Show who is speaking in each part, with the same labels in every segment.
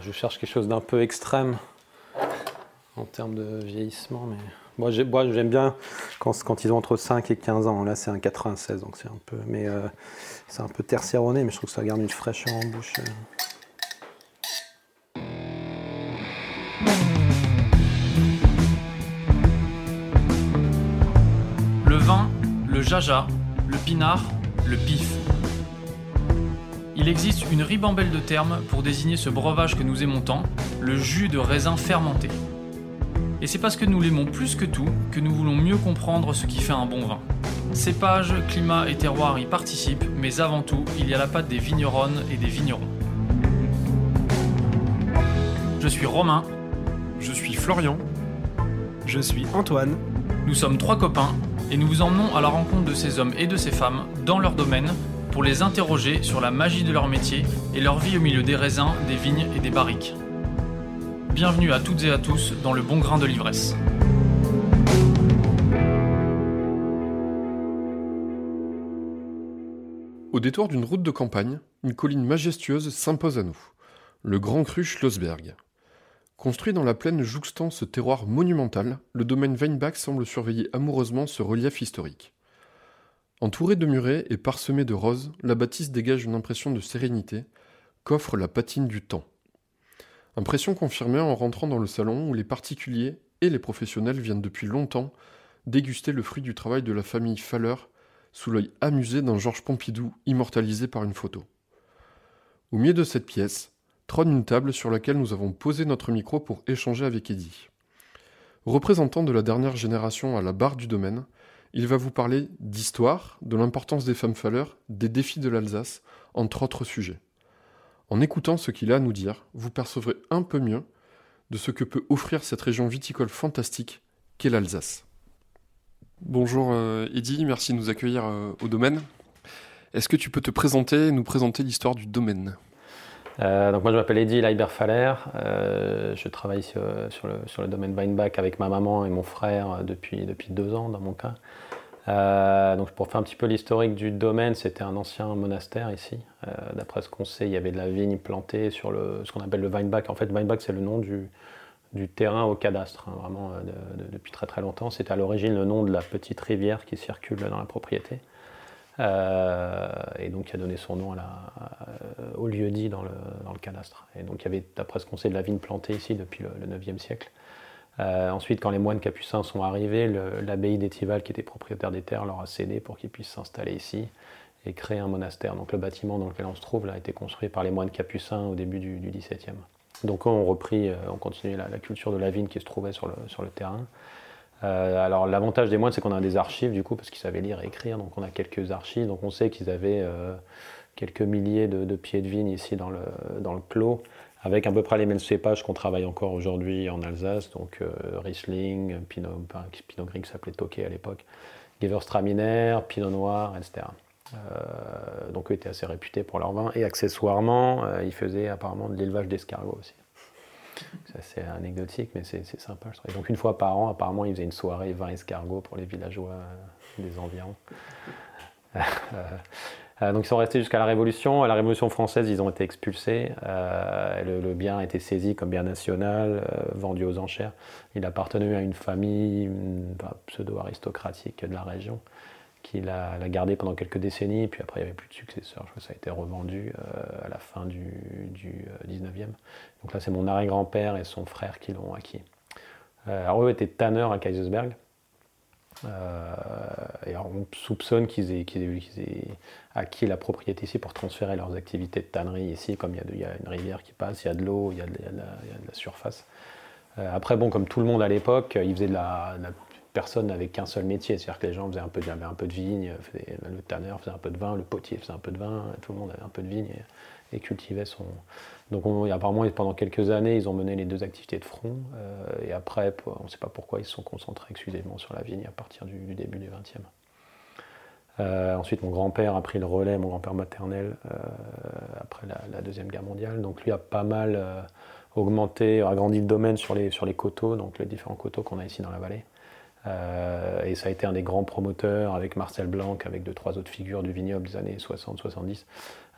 Speaker 1: je cherche quelque chose d'un peu extrême en termes de vieillissement, mais moi j'aime bien quand, ils ont entre 5 et 15 ans. Là c'est un 96, donc c'est un peu, mais euh, c'est un peu tertiaronné, mais je trouve que ça garde une fraîcheur en bouche.
Speaker 2: Le vin, le jaja, le pinard, le pif. Il existe une ribambelle de termes pour désigner ce breuvage que nous aimons tant, le jus de raisin fermenté. Et c'est parce que nous l'aimons plus que tout que nous voulons mieux comprendre ce qui fait un bon vin. Cépage, climat et terroir y participent, mais avant tout, il y a la patte des vigneronnes et des vignerons. Je suis Romain.
Speaker 3: Je suis Florian.
Speaker 4: Je suis Antoine.
Speaker 2: Nous sommes trois copains et nous vous emmenons à la rencontre de ces hommes et de ces femmes dans leur domaine pour les interroger sur la magie de leur métier et leur vie au milieu des raisins, des vignes et des barriques. Bienvenue à toutes et à tous dans le bon grain de l'ivresse.
Speaker 3: Au détour d'une route de campagne, une colline majestueuse s'impose à nous, le Grand Cru Schlossberg. Construit dans la plaine jouxtant ce terroir monumental, le domaine Weinbach semble surveiller amoureusement ce relief historique. Entouré de murets et parsemé de roses, la bâtisse dégage une impression de sérénité qu'offre la patine du temps. Impression confirmée en rentrant dans le salon où les particuliers et les professionnels viennent depuis longtemps déguster le fruit du travail de la famille Faller sous l'œil amusé d'un Georges Pompidou immortalisé par une photo. Au milieu de cette pièce, trône une table sur laquelle nous avons posé notre micro pour échanger avec Eddie. Représentant de la dernière génération à la barre du domaine, il va vous parler d'histoire, de l'importance des femmes falleurs, des défis de l'Alsace, entre autres sujets. En écoutant ce qu'il a à nous dire, vous percevrez un peu mieux de ce que peut offrir cette région viticole fantastique qu'est l'Alsace. Bonjour euh, Eddy, merci de nous accueillir euh, au domaine. Est-ce que tu peux te présenter et nous présenter l'histoire du domaine?
Speaker 1: Euh, donc moi je m'appelle Eddy Leiber-Faller, je travaille sur, le, sur, le, domaine Weinbach avec ma maman et mon frère depuis, depuis deux ans dans mon cas. Euh, donc pour faire un petit peu l'historique du domaine, c'était un ancien monastère ici. Euh, d'après ce qu'on sait, il y avait de la vigne plantée sur le, ce qu'on appelle le Weinbach. En fait, Weinbach, c'est le nom du, du, terrain au cadastre, hein, vraiment euh, depuis très très longtemps. C'était à l'origine le nom de la petite rivière qui circule dans la propriété. et donc qui a donné son nom au lieu dit dans le, dans le, cadastre. Et donc il y avait, d'après ce qu'on sait, de la vigne plantée ici depuis le, le 9e siècle. Euh, ensuite, quand les moines capucins sont arrivés, l'abbaye d'Étival, qui était propriétaire des terres, leur a cédé pour qu'ils puissent s'installer ici et créer un monastère. Donc le bâtiment dans lequel on se trouve là, a été construit par les moines capucins au début du, XVIIe. Donc on repris, euh, on continuait la, culture de la vigne qui se trouvait sur le, sur le terrain. Euh, alors l'avantage des moines, c'est qu'on a des archives du coup, parce qu'ils savaient lire et écrire, donc on a quelques archives. Donc on sait qu'ils avaient quelques milliers de, de, pieds de vigne ici dans le, dans le clos avec à peu près les mêmes cépages qu'on travaille encore aujourd'hui en Alsace, donc euh, Riesling, Pinot, Pinot Gris qui s'appelait Tokay à l'époque, Gewürztraminer, Pinot Noir, etc. Euh, donc eux étaient assez réputés pour leur vin et accessoirement euh, ils faisaient apparemment de l'élevage d'escargots aussi. C'est assez anecdotique mais c'est sympa je donc une fois par an apparemment ils faisaient une soirée vin escargot pour les villageois des environs. Euh, donc ils sont restés jusqu'à la Révolution. À la Révolution française, ils ont été expulsés. Euh, le, bien a été saisi comme bien national, euh, vendu aux enchères. Il appartenait à une famille pseudo-aristocratique de la région qui l'a gardé pendant quelques décennies. Puis après, il n'y avait plus de successeurs. Je crois que ça a été revendu à la fin du, du 19e. Donc là, c'est mon arrière-grand-père et son frère qui l'ont acquis. alors eux étaient tanneurs à Kaisersberg. Euh, on soupçonne qu'ils aient, acquis la propriété ici pour transférer leurs activités de tannerie ici, comme il y, a, une rivière qui passe, il y a de l'eau, il, y a de la surface. Euh, après, bon, comme tout le monde à l'époque, ils faisaient de la, personne n'avait qu'un seul métier, c'est-à-dire que les gens faisaient un peu, avaient un peu de vigne, le tanneur faisait un peu de vin, le potier faisait un peu de vin, tout le monde avait un peu de vigne et cultivait son, donc apparemment, pendant quelques années, ils ont mené les deux activités de front. Euh, et après, on ne sait pas pourquoi, ils se sont concentrés exclusivement sur la vigne à partir du, début du XXe. Euh, ensuite, mon grand-père a pris le relais, mon grand-père maternel, euh, après la, Deuxième Guerre mondiale. Donc lui a pas mal augmenté, agrandi le domaine sur les, sur les coteaux, donc les différents coteaux qu'on a ici dans la vallée. Et ça a été un des grands promoteurs avec Marcel Blanc, avec deux, trois autres figures du vignoble des années 60-70.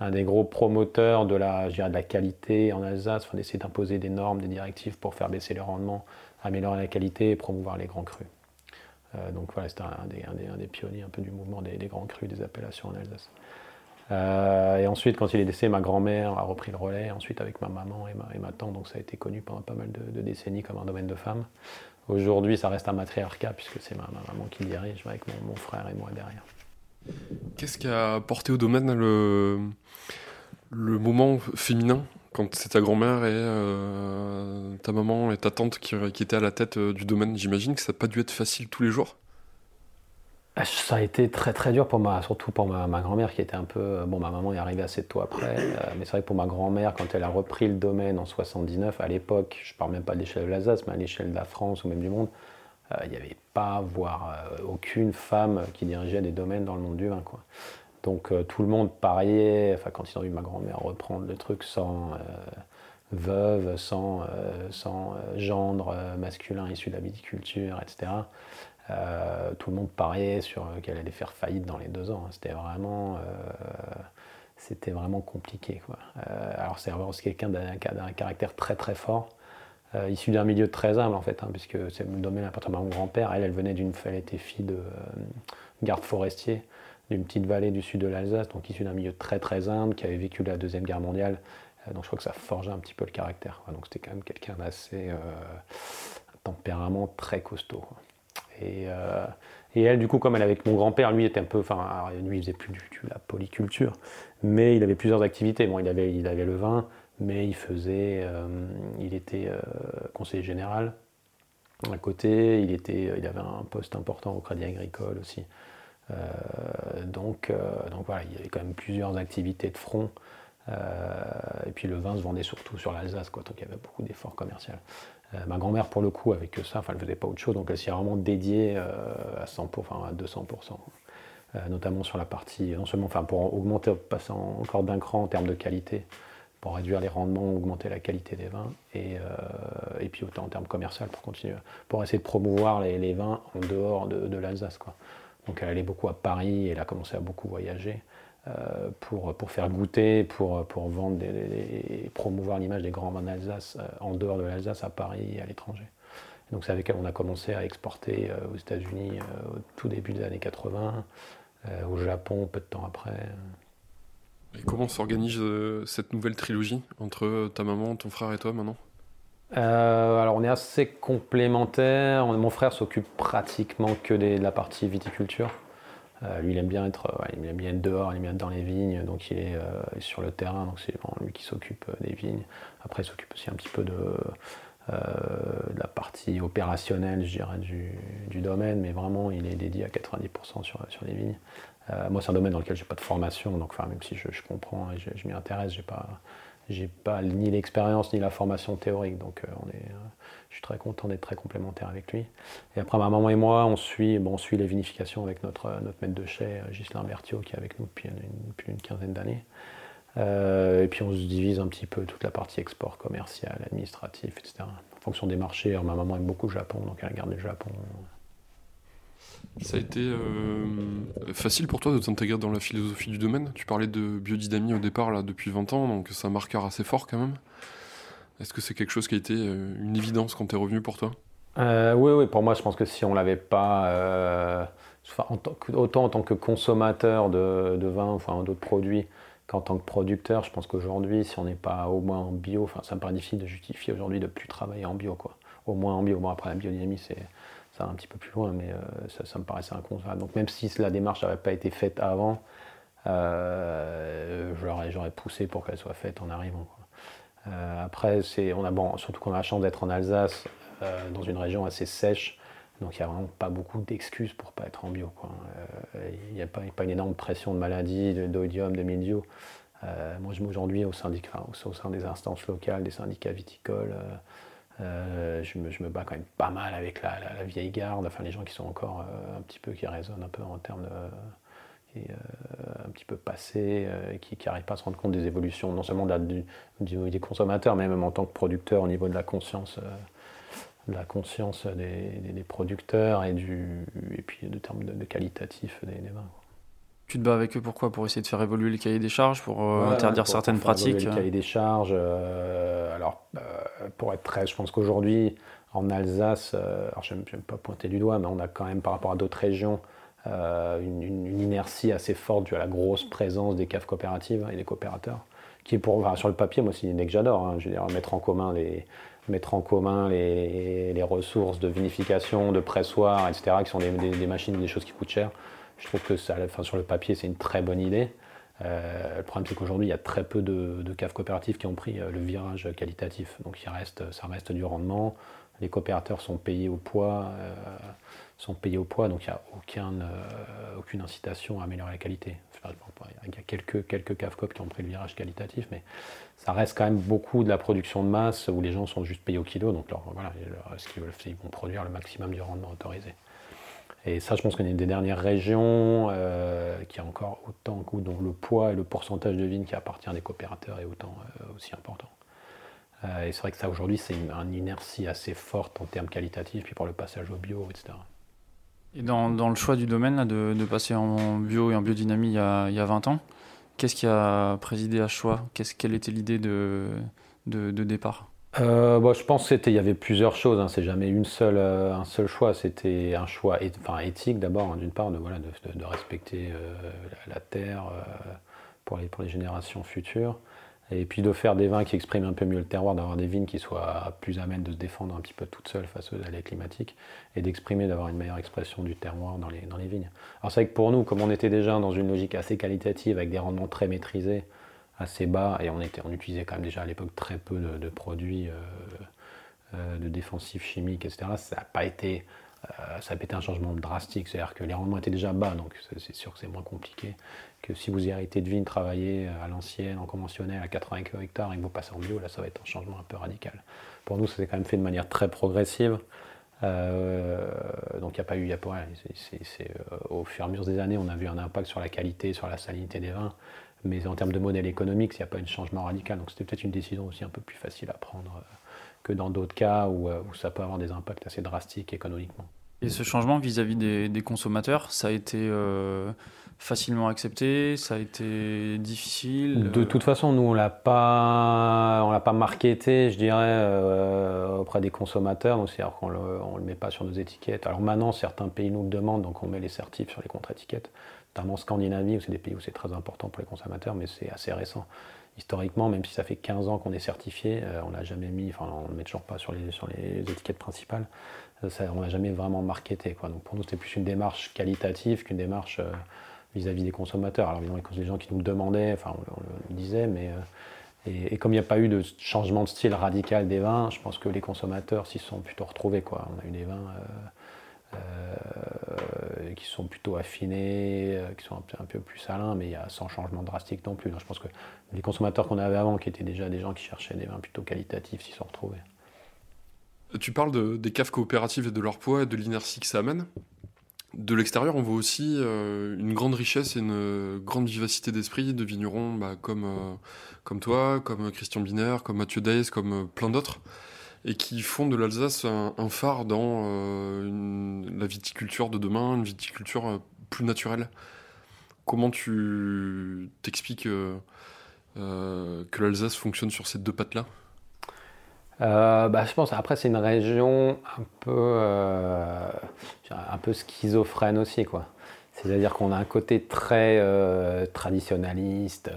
Speaker 1: Un des gros promoteurs de la, de la qualité en Alsace, enfin, d'essayer d'imposer des normes, des directives pour faire baisser le rendement, améliorer la qualité et promouvoir les grands crus. donc voilà, c'était un, des, pionniers un peu du mouvement des, grands crus, des appellations en Alsace. Euh, et ensuite, quand il est décédé, ma grand-mère a repris le relais, ensuite avec ma maman et ma, tante, donc ça a été connu pendant pas mal de, décennies comme un domaine de femmes. Aujourd'hui, ça reste un matriarcat puisque c'est ma, maman qui dirige avec mon, frère et moi derrière.
Speaker 3: Qu'est-ce qui a porté au domaine le, moment féminin quand c'est ta grand-mère et euh, ta maman et ta tante qui, qui étaient à la tête euh, du domaine? J'imagine que ça n'a pas dû être facile tous les jours
Speaker 1: ça a été très très dur pour moi, surtout pour ma, grand-mère qui était un peu. Euh, bon, ma maman est arrivée assez tôt après, euh, mais c'est vrai que pour ma grand-mère, quand elle a repris le domaine en 79, à l'époque, je parle même pas de l'échelle de l'Alsace, mais à l'échelle de la France ou même du monde, euh, il n'y avait pas, voire aucune femme qui dirigeait des domaines dans le monde du vin. Quoi. Donc tout le monde pariait, enfin, quand ils ont vu ma grand-mère reprendre le truc sans veuve, sans, sans gendre masculin issu de la viticulture, etc. Euh, tout le monde pariait sur euh, qu'elle allait faire faillite dans les deux ans. Hein. C'était vraiment, euh, c'était vraiment compliqué. alors c'est quelqu'un d'un caractère très très fort, issu d'un milieu très humble en fait, hein, puisque c'est le domaine appartement de mon grand-père. Elle, elle venait d'une, elle était fille de garde forestier d'une petite vallée du sud de l'Alsace, donc issue d'un milieu très très humble, qui avait vécu la deuxième guerre mondiale. donc je crois que ça forgeait un petit peu le caractère. Donc c'était quand même quelqu'un d'assez tempérament très costaud. Euh, et, elle, du coup, comme elle avec mon grand-père, lui était un peu, enfin, lui il faisait plus du tout la polyculture, mais il avait plusieurs activités. Bon, il avait, il avait le vin, mais il faisait, euh, il était euh, conseiller général. À côté, il, était, il avait un poste important au Crédit Agricole aussi. donc, donc voilà, il y avait quand même plusieurs activités de front. et puis le vin se vendait surtout sur l'Alsace, quoi, donc il y avait beaucoup d'efforts commerciaux. Euh, ma grand-mère, pour le coup, avec ça, enfin, elle ne faisait pas autre chose, donc elle s'y est vraiment dédiée euh, à, 100%, enfin, à 200%. Euh, notamment sur la partie, non seulement enfin, pour augmenter, passer encore d'un cran en termes de qualité, pour réduire les rendements, augmenter la qualité des vins, et, puis autant en termes commerciaux pour continuer, pour essayer de promouvoir les, vins en dehors de, de l'Alsace. Donc elle allait beaucoup à Paris, elle a commencé à beaucoup voyager. Euh, pour, pour faire goûter, pour, pour vendre et promouvoir l'image des grands vins d'Alsace euh, en dehors de l'Alsace, à Paris et à l'étranger. Donc c'est avec elle qu'on a commencé à exporter euh, aux États-Unis au tout début des années 80, au Japon peu de temps après.
Speaker 3: Et comment s'organise cette nouvelle trilogie entre ta maman, ton frère et toi maintenant?
Speaker 1: Alors on est assez complémentaires. Mon frère s'occupe pratiquement que de la partie viticulture. Euh, lui, il aime bien être, il aime bien être dehors, il aime bien être dans les vignes, donc il est euh, sur le terrain, donc c'est lui qui s'occupe euh, des vignes. Après, il s'occupe aussi un petit peu de, la partie opérationnelle, je dirais, du, domaine, mais vraiment, il est dédié à 90% sur, sur les vignes. moi, c'est un domaine dans lequel j'ai pas de formation, donc même si je, comprends et je, m'y intéresse, j'ai pas, j'ai pas ni l'expérience ni la formation théorique, donc on est je suis très content d'être très complémentaire avec lui. Et après, ma maman et moi, on suit, bon, on suit les vinifications avec notre, notre maître de chai, euh, Ghislain Berthiaud, qui est avec nous depuis une, quinzaine d'années. Euh, et puis on se divise un petit peu toute la partie export commercial, administratif, etc. En fonction des marchés. Alors, ma maman aime beaucoup le Japon, donc elle regarde le Japon.
Speaker 3: Ça a été euh, facile pour toi de t'intégrer dans la philosophie du domaine? Tu parlais de biodynamie au départ, là, depuis 20 ans, donc c'est un marqueur assez fort quand même. Est-ce que c'est quelque chose qui a été euh, une évidence quand tu es revenu pour toi?
Speaker 1: Euh, Oui, oui, pour moi, je pense que si on l'avait pas, autant en tant que consommateur de, vin, enfin d'autres produits, qu'en tant que producteur, je pense qu'aujourd'hui, si on n'est pas au moins en bio, enfin, ça me paraît difficile de justifier aujourd'hui de plus travailler en bio, quoi. Au moins en bio. Bon, après, la biodynamie, c'est un petit peu plus loin, mais ça, ça, me paraissait inconcevable. Donc, même si la démarche n'avait pas été faite avant, j'aurais poussé pour qu'elle soit faite en arrivant. Euh, après, on a, bon, surtout qu'on a la chance d'être en Alsace, euh, dans une région assez sèche, donc il n'y a vraiment pas beaucoup d'excuses pour ne pas être en bio. Euh, il n'y a pas, pas, une énorme pression de maladies, d'odium, de, mildiou. moi, aujourd'hui, au, syndicat, au, sein des instances locales, des syndicats viticoles, je me, je, me, bats quand même pas mal avec la, vieille garde, enfin les gens qui sont encore un petit peu, qui résonnent un peu en termes euh, un petit peu passé, euh, qui n'arrive pas à se rendre compte des évolutions, non seulement du, des consommateurs, mais même en tant que producteur au niveau de la conscience la conscience des, producteurs et, du, et puis de termes de, qualitatif des, vins.
Speaker 2: Tu te bats avec eux pourquoi? Pour essayer de faire évoluer le cahier des charges, pour euh, interdire certaines pratiques
Speaker 1: Le cahier des charges, alors pour être très, je pense qu'aujourd'hui en Alsace, alors je n'aime pas pointer du doigt, mais on a quand même par rapport à d'autres régions une, inertie assez forte due à la grosse présence des caves coopératives et des coopérateurs qui pour, sur le papier, moi, c'est une idée que j'adore. Hein. je veux dire, mettre en commun les, mettre en commun les, les ressources de vinification, de pressoir, etc., qui sont des, des, machines, des choses qui coûtent cher. Je trouve que sur le papier, c'est une très bonne idée. Euh, le problème, c'est qu'aujourd'hui, il y a très peu de, de, caves coopératives qui ont pris euh, le virage qualitatif. Donc, il reste, ça reste du rendement. Les coopérateurs sont payés au poids. Euh, sont payés au poids, donc il n'y a aucun, aucune incitation à améliorer la qualité. Il y a quelques, quelques CAFCOP qui ont pris le virage qualitatif, mais ça reste quand même beaucoup de la production de masse où les gens sont juste payés au kilo. Donc voilà, ce qu'ils veulent, c'est qu'ils vont produire le maximum du rendement autorisé. Et ça, je pense qu'on est une des dernières régions euh, qui a encore autant dont le poids et le pourcentage de vignes qui appartient à des coopérateurs est autant euh, aussi important. Euh, et c'est vrai que ça, aujourd'hui, c'est une, inertie assez forte en termes qualitatifs, puis pour le passage au bio, etc.
Speaker 2: Et dans, dans, le choix du domaine là, de, passer en bio et en biodynamie il y a, il y a 20 ans, qu'est-ce qui a présidé à ce choix? Quelle était l'idée de, de, départ?
Speaker 1: Euh, je pense qu'il y avait plusieurs choses. Hein. C'est jamais une seule, euh, un seul choix. C'était un choix éthique d'abord, hein, d'une part, de, respecter euh, la, terre pour, les, pour les générations futures. Et puis de faire des vins qui expriment un peu mieux le terroir, d'avoir des vignes qui soient plus amènes de se défendre un petit peu toutes seules face aux aléas climatiques, et d'exprimer, d'avoir une meilleure expression du terroir dans les, dans les vignes. Alors c'est vrai que pour nous, comme on était déjà dans une logique assez qualitative, avec des rendements très maîtrisés, assez bas, et on, était, on utilisait quand même déjà à l'époque très peu de, produits euh, euh, de défensifs chimiques, etc., ça n'a pas été... Euh, ça a été un changement drastique, c'est-à-dire que les rendements étaient déjà bas, donc c'est sûr que c'est moins compliqué que si vous héritez de vignes travailler à l'ancienne, en conventionnel, à 80 kg hectare et que vous passez en bio, là ça va être un changement un peu radical. Pour nous, ça s'est quand même fait de manière très progressive. Donc il n'y a pas eu, y a pas, au fur et à mesure des années, on a vu un impact sur la qualité, sur la salinité des vins, mais en termes de modèle économique, il n'y a pas de changement radical. Donc c'était peut-être une décision aussi un peu plus facile à prendre euh, que dans d'autres cas où, où, ça peut avoir des impacts assez drastiques économiquement.
Speaker 2: Et ce changement vis-à-vis des, des, consommateurs, ça a été facilement accepté Ça a été difficile
Speaker 1: De toute façon, nous, on l'a pas, on l'a pas marketé, je dirais, euh, auprès des consommateurs. c'est-à-dire qu'on le, on le met pas sur nos étiquettes. Alors maintenant, certains pays nous le demandent, donc on met les certifs sur les contre-étiquettes. Notamment en Scandinavie, où c'est des pays où c'est très important pour les consommateurs, mais c'est assez récent. Historiquement, même si ça fait 15 ans qu'on est certifié, euh, on l'a jamais mis, enfin on ne le met toujours pas sur les, sur les étiquettes principales. Euh, ça, on l'a jamais vraiment marketé. Quoi. Donc pour nous, c'était plus une démarche qualitative qu'une démarche vis-à-vis des consommateurs. Alors évidemment, les gens qui nous le demandaient, enfin on, le disait, mais euh, et, comme il n'y a pas eu de changement de style radical des vins, je pense que les consommateurs s'y sont plutôt retrouvés. On a eu des vins euh, euh, qui sont plutôt affinés, qui sont un peu, plus salins, mais il y a sans changement drastique non plus. je pense que les consommateurs qu'on avait avant, qui étaient déjà des gens qui cherchaient des vins plutôt qualitatifs, s'y sont retrouvés.
Speaker 3: Tu parles des caves coopératives et de leur poids et de l'inertie que ça amène? De l'extérieur, on voit aussi euh, une grande richesse et une grande vivacité d'esprit de vignerons bah, comme, euh, comme toi, comme Christian Biner, comme Mathieu Days, comme euh, plein d'autres, et qui font de l'Alsace un, phare dans la viticulture de demain, une viticulture plus naturelle. Comment tu t'expliques que l'Alsace fonctionne sur ces deux pattes-là?
Speaker 1: Euh, bah, je pense après c'est une région un peu euh, un peu schizophrène aussi quoi. C'est-à-dire qu'on a un côté très euh, traditionnaliste.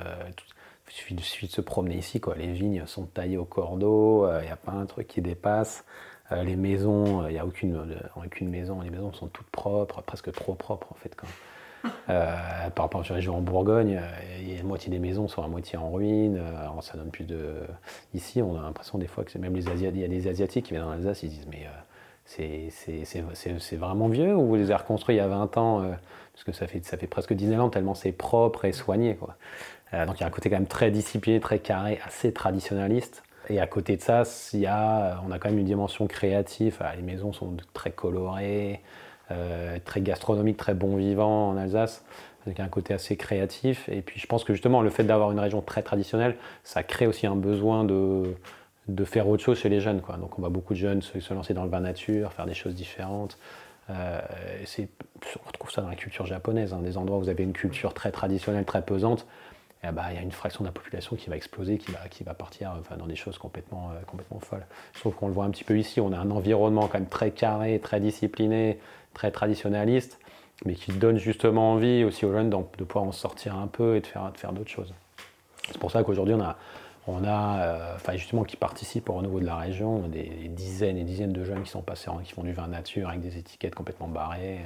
Speaker 1: il suffit, de, se promener ici quoi. Les vignes sont taillées au cordeau. Il n'y a pas un truc qui dépasse. les maisons, il n'y a aucune, aucune maison. Les maisons sont toutes propres, presque trop propres en fait. Euh, par rapport la région en Bourgogne, a la moitié des maisons sont à moitié en ruine. Euh, ça donne plus de. Ici, on a l'impression des fois que même les Asiatiques, il y a des Asiatiques qui viennent dans l'Alsace, ils disent mais euh, c'est vraiment vieux ou vous les avez reconstruits il y a 20 ans Parce que ça fait, ça fait presque 10 ans tellement c'est propre et soigné. Quoi. donc il y a un côté quand même très discipliné, très carré, assez traditionnaliste. Et à côté de ça, il y a, on a quand même une dimension créative. les maisons sont très colorées. Euh, très gastronomique, très bon vivant en Alsace, avec un côté assez créatif. Et puis je pense que justement le fait d'avoir une région très traditionnelle, ça crée aussi un besoin de, faire autre chose chez les jeunes. Donc on voit beaucoup de jeunes se, lancer dans le vin nature, faire des choses différentes. Euh, on retrouve ça dans la culture japonaise, hein, des endroits où vous avez une culture très traditionnelle, très pesante. Eh ben, il y a une fraction de la population qui va exploser, qui va, partir dans des choses complètement, euh, complètement folles. Trouve qu'on le voit un petit peu ici. On a un environnement quand même très carré, très discipliné, très traditionnaliste, mais qui donne justement envie aussi aux jeunes de, pouvoir en sortir un peu et de faire, d'autres choses. C'est pour ça qu'aujourd'hui, on a, on euh, justement, qui participent au renouveau de la région, des, des dizaines et dizaines de jeunes qui sont passés, en, qui font du vin nature avec des étiquettes complètement barrées.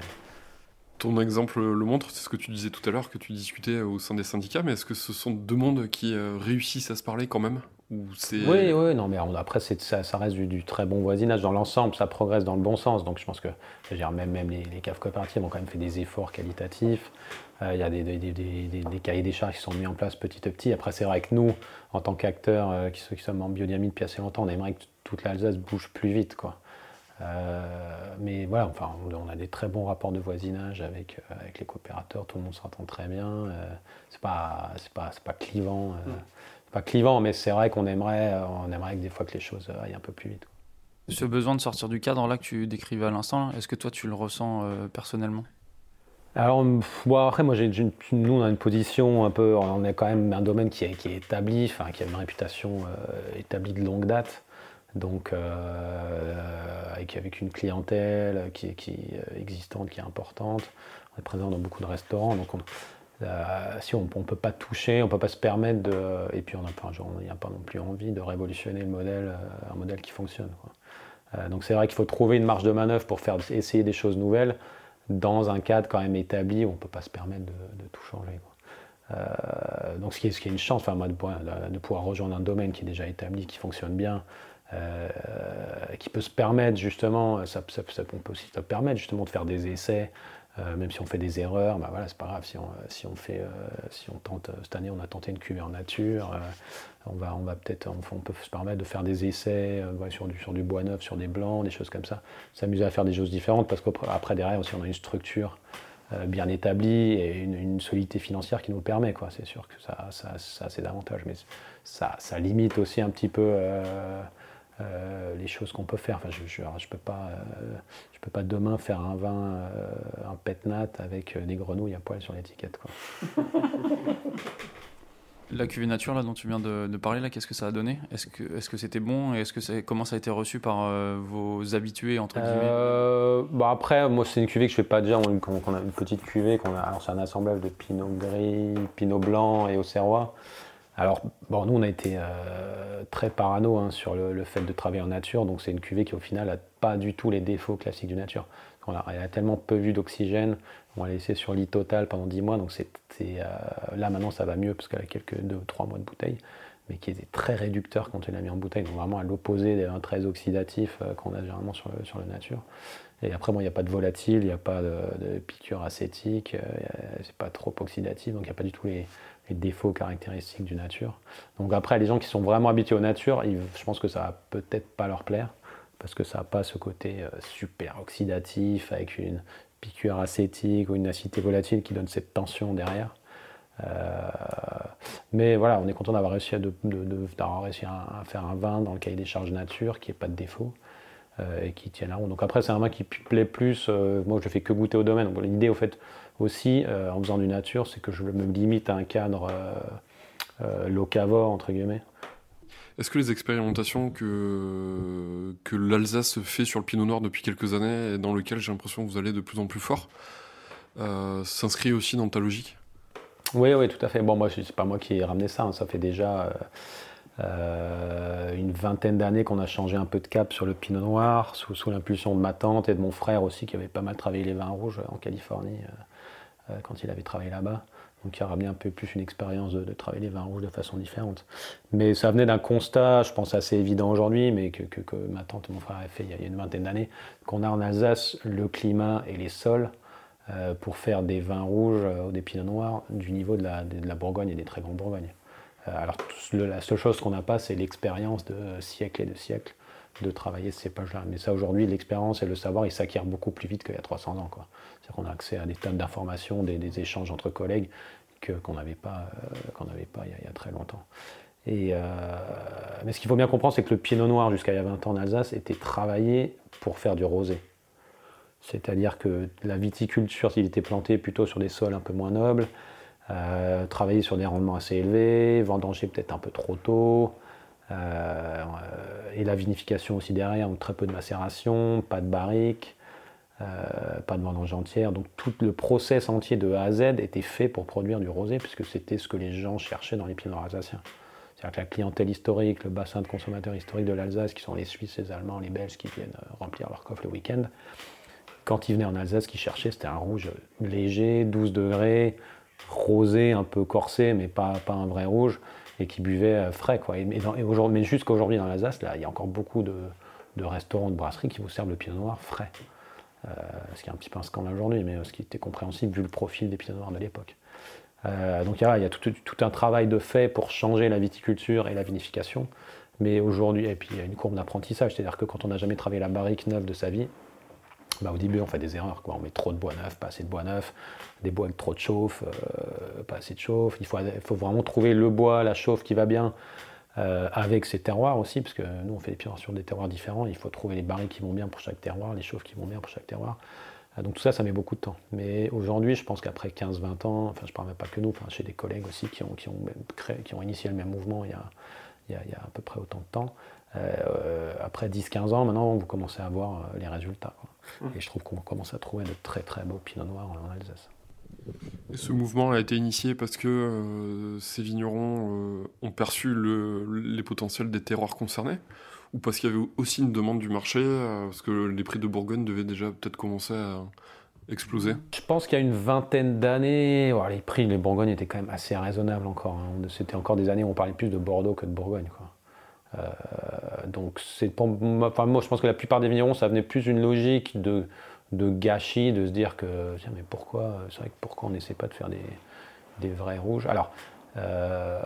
Speaker 3: Ton exemple le montre, c'est ce que tu disais tout à l'heure, que tu discutais au sein des syndicats, mais est-ce que ce sont deux mondes qui euh, réussissent à se parler quand même? Ou.
Speaker 1: Oui, oui, non, mais on- après, ça, ça reste du, du très bon voisinage dans l'ensemble, ça progresse dans le bon sens. Donc je pense que je veux dire, même, même les, les caves coopératives ont quand même fait des efforts qualitatifs. Euh, Il y a des, des, des- des- des- des cahiers des charges qui sont mis en place petit à petit. Après, c'est vrai que nous, en tant qu'acteurs euh, qui, qui sommes en biodynamie depuis assez longtemps, on aimerait que toute l'Alsace bouge plus vite. Quoi. Euh, mais voilà, enfin, on, a des très bons rapports de voisinage avec, avec les coopérateurs, tout le monde s'entend très bien. C'est pas, c'est pas, c'est pas clivant. c'est pas clivant, mais c'est vrai qu'on aimerait, euh, on aimerait que des fois que les choses euh, aillent un peu plus vite.
Speaker 2: Ce besoin de sortir du cadre là que tu décrivais à l'instant, est-ce que toi tu le ressens euh, personnellement?
Speaker 1: Alors, bon, après, moi, j'ai, nous, on a une position un peu, on est quand même un domaine qui est, qui est établi, enfin, qui a une réputation euh, établie de longue date. Donc, euh, avec, avec une clientèle qui est, qui est existante, qui est importante. On est présent dans beaucoup de restaurants. Donc, on, euh, si on ne peut pas toucher, on ne peut pas se permettre de. Et puis, on n'a pas, n'a pas non plus envie de révolutionner le modèle, euh, un modèle qui fonctionne. Euh, donc, c'est vrai qu'il faut trouver une marge de manœuvre pour faire essayer des choses nouvelles dans un cadre quand même établi où on ne peut pas se permettre de, tout changer. donc ce qui, est, une chance, enfin, moi, de, pouvoir- rejoindre un domaine qui est déjà établi, qui fonctionne bien, qui peut se permettre justement, ça- on peut aussi se permettre justement de faire des essais, euh, même si on fait des erreurs, bah voilà, c'est pas grave. Si on, si on fait, euh, si on tente, cette année on a tenté une cuvée en nature, euh, on va, on va peut-être, on, peut se permettre de faire des essais euh, sur, du, sur du bois neuf, sur des blancs, des choses comme ça. S'amuser à faire des choses différentes parce qu'après derrière aussi on a une structure euh, bien établie et une, solidité financière qui nous permet. Quoi. C'est sûr que ça, ça, ça c'est davantage, mais ça, ça limite aussi un petit peu euh, euh, les choses qu'on peut faire. Enfin, je je, je peux pas, euh, peux pas demain faire un vin, euh, un pet nat avec euh, des grenouilles à poil sur l'étiquette. Quoi.
Speaker 2: La cuvée nature là dont tu viens de, de parler là, qu'est-ce que ça a donné? Est-ce que est-ce que c'était bon? Et est-ce que c'est comment ça a été reçu par euh, vos habitués entre guillemets?
Speaker 1: Euh, bah après, moi, c'est une cuvée que je fais pas déjà. On, qu'on- qu'on a une petite cuvée. Qu'on a, alors, c'est un assemblage de pinot gris, pinot blanc et auxerrois. Alors, bon, nous, on a été euh, très parano hein, sur le, fait de travailler en nature. Donc, c'est une cuvée qui, au final, n'a pas du tout les défauts classiques du nature. Elle a tellement peu vu d'oxygène. On l'a laissé sur lit total pendant 10 mois. Donc, c'est, euh, là, maintenant, ça va mieux parce qu'elle a quelques 2-3 mois de bouteille. Mais qui était très réducteur quand on l'a mis en bouteille. Donc, vraiment à l'opposé vins très oxydatifs euh, qu'on a généralement sur le, sur le nature. Et après, bon, il n'y a pas de volatile, il n'y a pas de, de piqûre acétique, c'est pas trop oxydatif, donc il n'y a pas du tout les, les défauts caractéristiques du nature. Donc après, les gens qui sont vraiment habitués aux nature, ils- je pense que ça va peut-être pas leur plaire, parce que ça n'a pas ce côté euh, super oxydatif, avec une piqûre acétique ou une acidité volatile qui donne cette tension derrière. Euh, mais voilà, on est content d'avoir réussi, à, de- faire un vin dans le cahier des charges nature, qui n'est pas de défaut euh, et qui tient la route. Donc après, c'est un vin qui plaît plus. moi, je ne fais que goûter au domaine. L'idée, au fait, aussi, euh, en faisant du nature, c'est que je me limite à un cadre euh, euh, locavore, entre guillemets.
Speaker 3: Est-ce que les expérimentations que, que l'Alsace fait sur le Pinot Noir depuis quelques années, et dans lequel j'ai l'impression que vous allez de plus en plus fort, euh, s'inscrit aussi dans ta logique?
Speaker 1: Oui, oui, tout à fait. Bon, moi, c'est pas moi qui ai ramené ça. hein. Ça fait déjà euh, une vingtaine d'années qu'on a changé un peu de cap sur le Pinot Noir, sous, sous l'impulsion de ma tante et de mon frère aussi, qui avait pas mal travaillé les vins rouges en Californie euh, quand il avait travaillé là-bas. Donc, il a ramené un peu plus une expérience de, travailler les vins rouges de façon différente. Mais ça venait d'un constat, je pense, assez évident aujourd'hui, mais que, ma tante et mon frère avaient fait il y a- y une vingtaine d'années, qu'on a en Alsace le climat et les sols euh, pour faire des vins rouges euh, ou des pinots noirs du niveau de la, Bourgogne et des très grandes Bourgognes. Euh, alors, la seule chose qu'on n'a pas, c'est l'expérience de euh, siècles et de siècles de travailler ce cépage-là. Mais ça, aujourd'hui, l'expérience et le savoir, il s'acquiert beaucoup plus vite qu'il y a 300 ans. quoi. C'est-à-dire a accès à des tonnes d'informations, des, échanges entre collègues que- qu'on n'avait pas, euh, qu'on n'avait pas il y, a, il très longtemps. Et, mais ce qu'il faut bien comprendre, c'est que le pinot noir, jusqu'à il y a 20 ans en Alsace, était travaillé pour faire du rosé. C'est-à-dire que la viticulture, s'il était planté plutôt sur des sols un peu moins nobles, euh, travailler sur des rendements assez élevés, vendanger peut-être un peu trop tôt, euh, et la vinification aussi derrière, donc très peu de macération, pas de barrique, euh, pas de vendange entière. Donc tout le process entier de A à Z était fait pour produire du rosé, puisque c'était ce que les gens cherchaient dans les pinot alsaciens. C'est-à-dire que la clientèle historique, le bassin de consommateurs historiques de l'Alsace, qui sont les Suisses, les Allemands, les Belges qui viennent remplir leur coffre le week-end, quand ils venaient en Alsace, ce qu'ils cherchaient, c'était un rouge léger, 12 degrés, rosé, un peu corsé, mais pas, un vrai rouge, et qui buvait euh, frais. Quoi. Et, mais jusqu'à aujourd'hui dans l'Alsace, il y a encore beaucoup de, restaurants, de brasseries qui vous servent le pinot noir frais. Euh, ce qui est un petit peu un scandale aujourd'hui, mais euh, ce qui était compréhensible vu le profil des pinots noirs de l'époque. donc il y a, tout, un travail de fait pour changer la viticulture et la vinification. Mais aujourd'hui, et puis il y a une courbe d'apprentissage, c'est-à-dire que quand on n'a jamais travaillé la barrique neuve de sa vie, bah, au début, on fait des erreurs. Quoi. On met trop de bois neuf, pas assez de bois neuf, des bois avec trop de chauffe, euh, pas assez de chauffe. Il faut, vraiment trouver le bois, la chauffe qui va bien euh, avec ses terroirs aussi, parce que nous, on fait des pierres sur des terroirs différents. Il faut trouver les barils qui vont bien pour chaque terroir, les chauffes qui vont bien pour chaque terroir. Euh, donc tout ça, ça met beaucoup de temps. Mais aujourd'hui, je pense qu'après 15-20 ans, enfin, je ne parle même pas que nous, enfin, chez des collègues aussi qui ont, qui ont, créé, qui ont initié le même mouvement il y, a, il, y a, il y a à peu près autant de temps, après 10-15 ans, maintenant, vous commencez à voir les résultats. Et je trouve qu'on commence à trouver de très très beaux pinots noirs en Alsace.
Speaker 3: Ce mouvement a été initié parce que euh, ces vignerons euh, ont perçu les potentiels des terroirs concernés ou parce qu'il y avait aussi une demande du marché, euh, parce que les prix de Bourgogne devaient déjà peut-être commencer à exploser
Speaker 1: Je pense qu'il y a une vingtaine d'années, les prix de Bourgogne étaient quand même assez raisonnables encore. Hein. C'était encore des années où on parlait plus de Bordeaux que de Bourgogne. Donc moi je pense que la plupart des vignerons ça venait plus d'une logique de, de gâchis, de se dire que tiens mais pourquoi c'est vrai que pourquoi on n'essaie pas de faire des, des vrais rouges? Alors euh,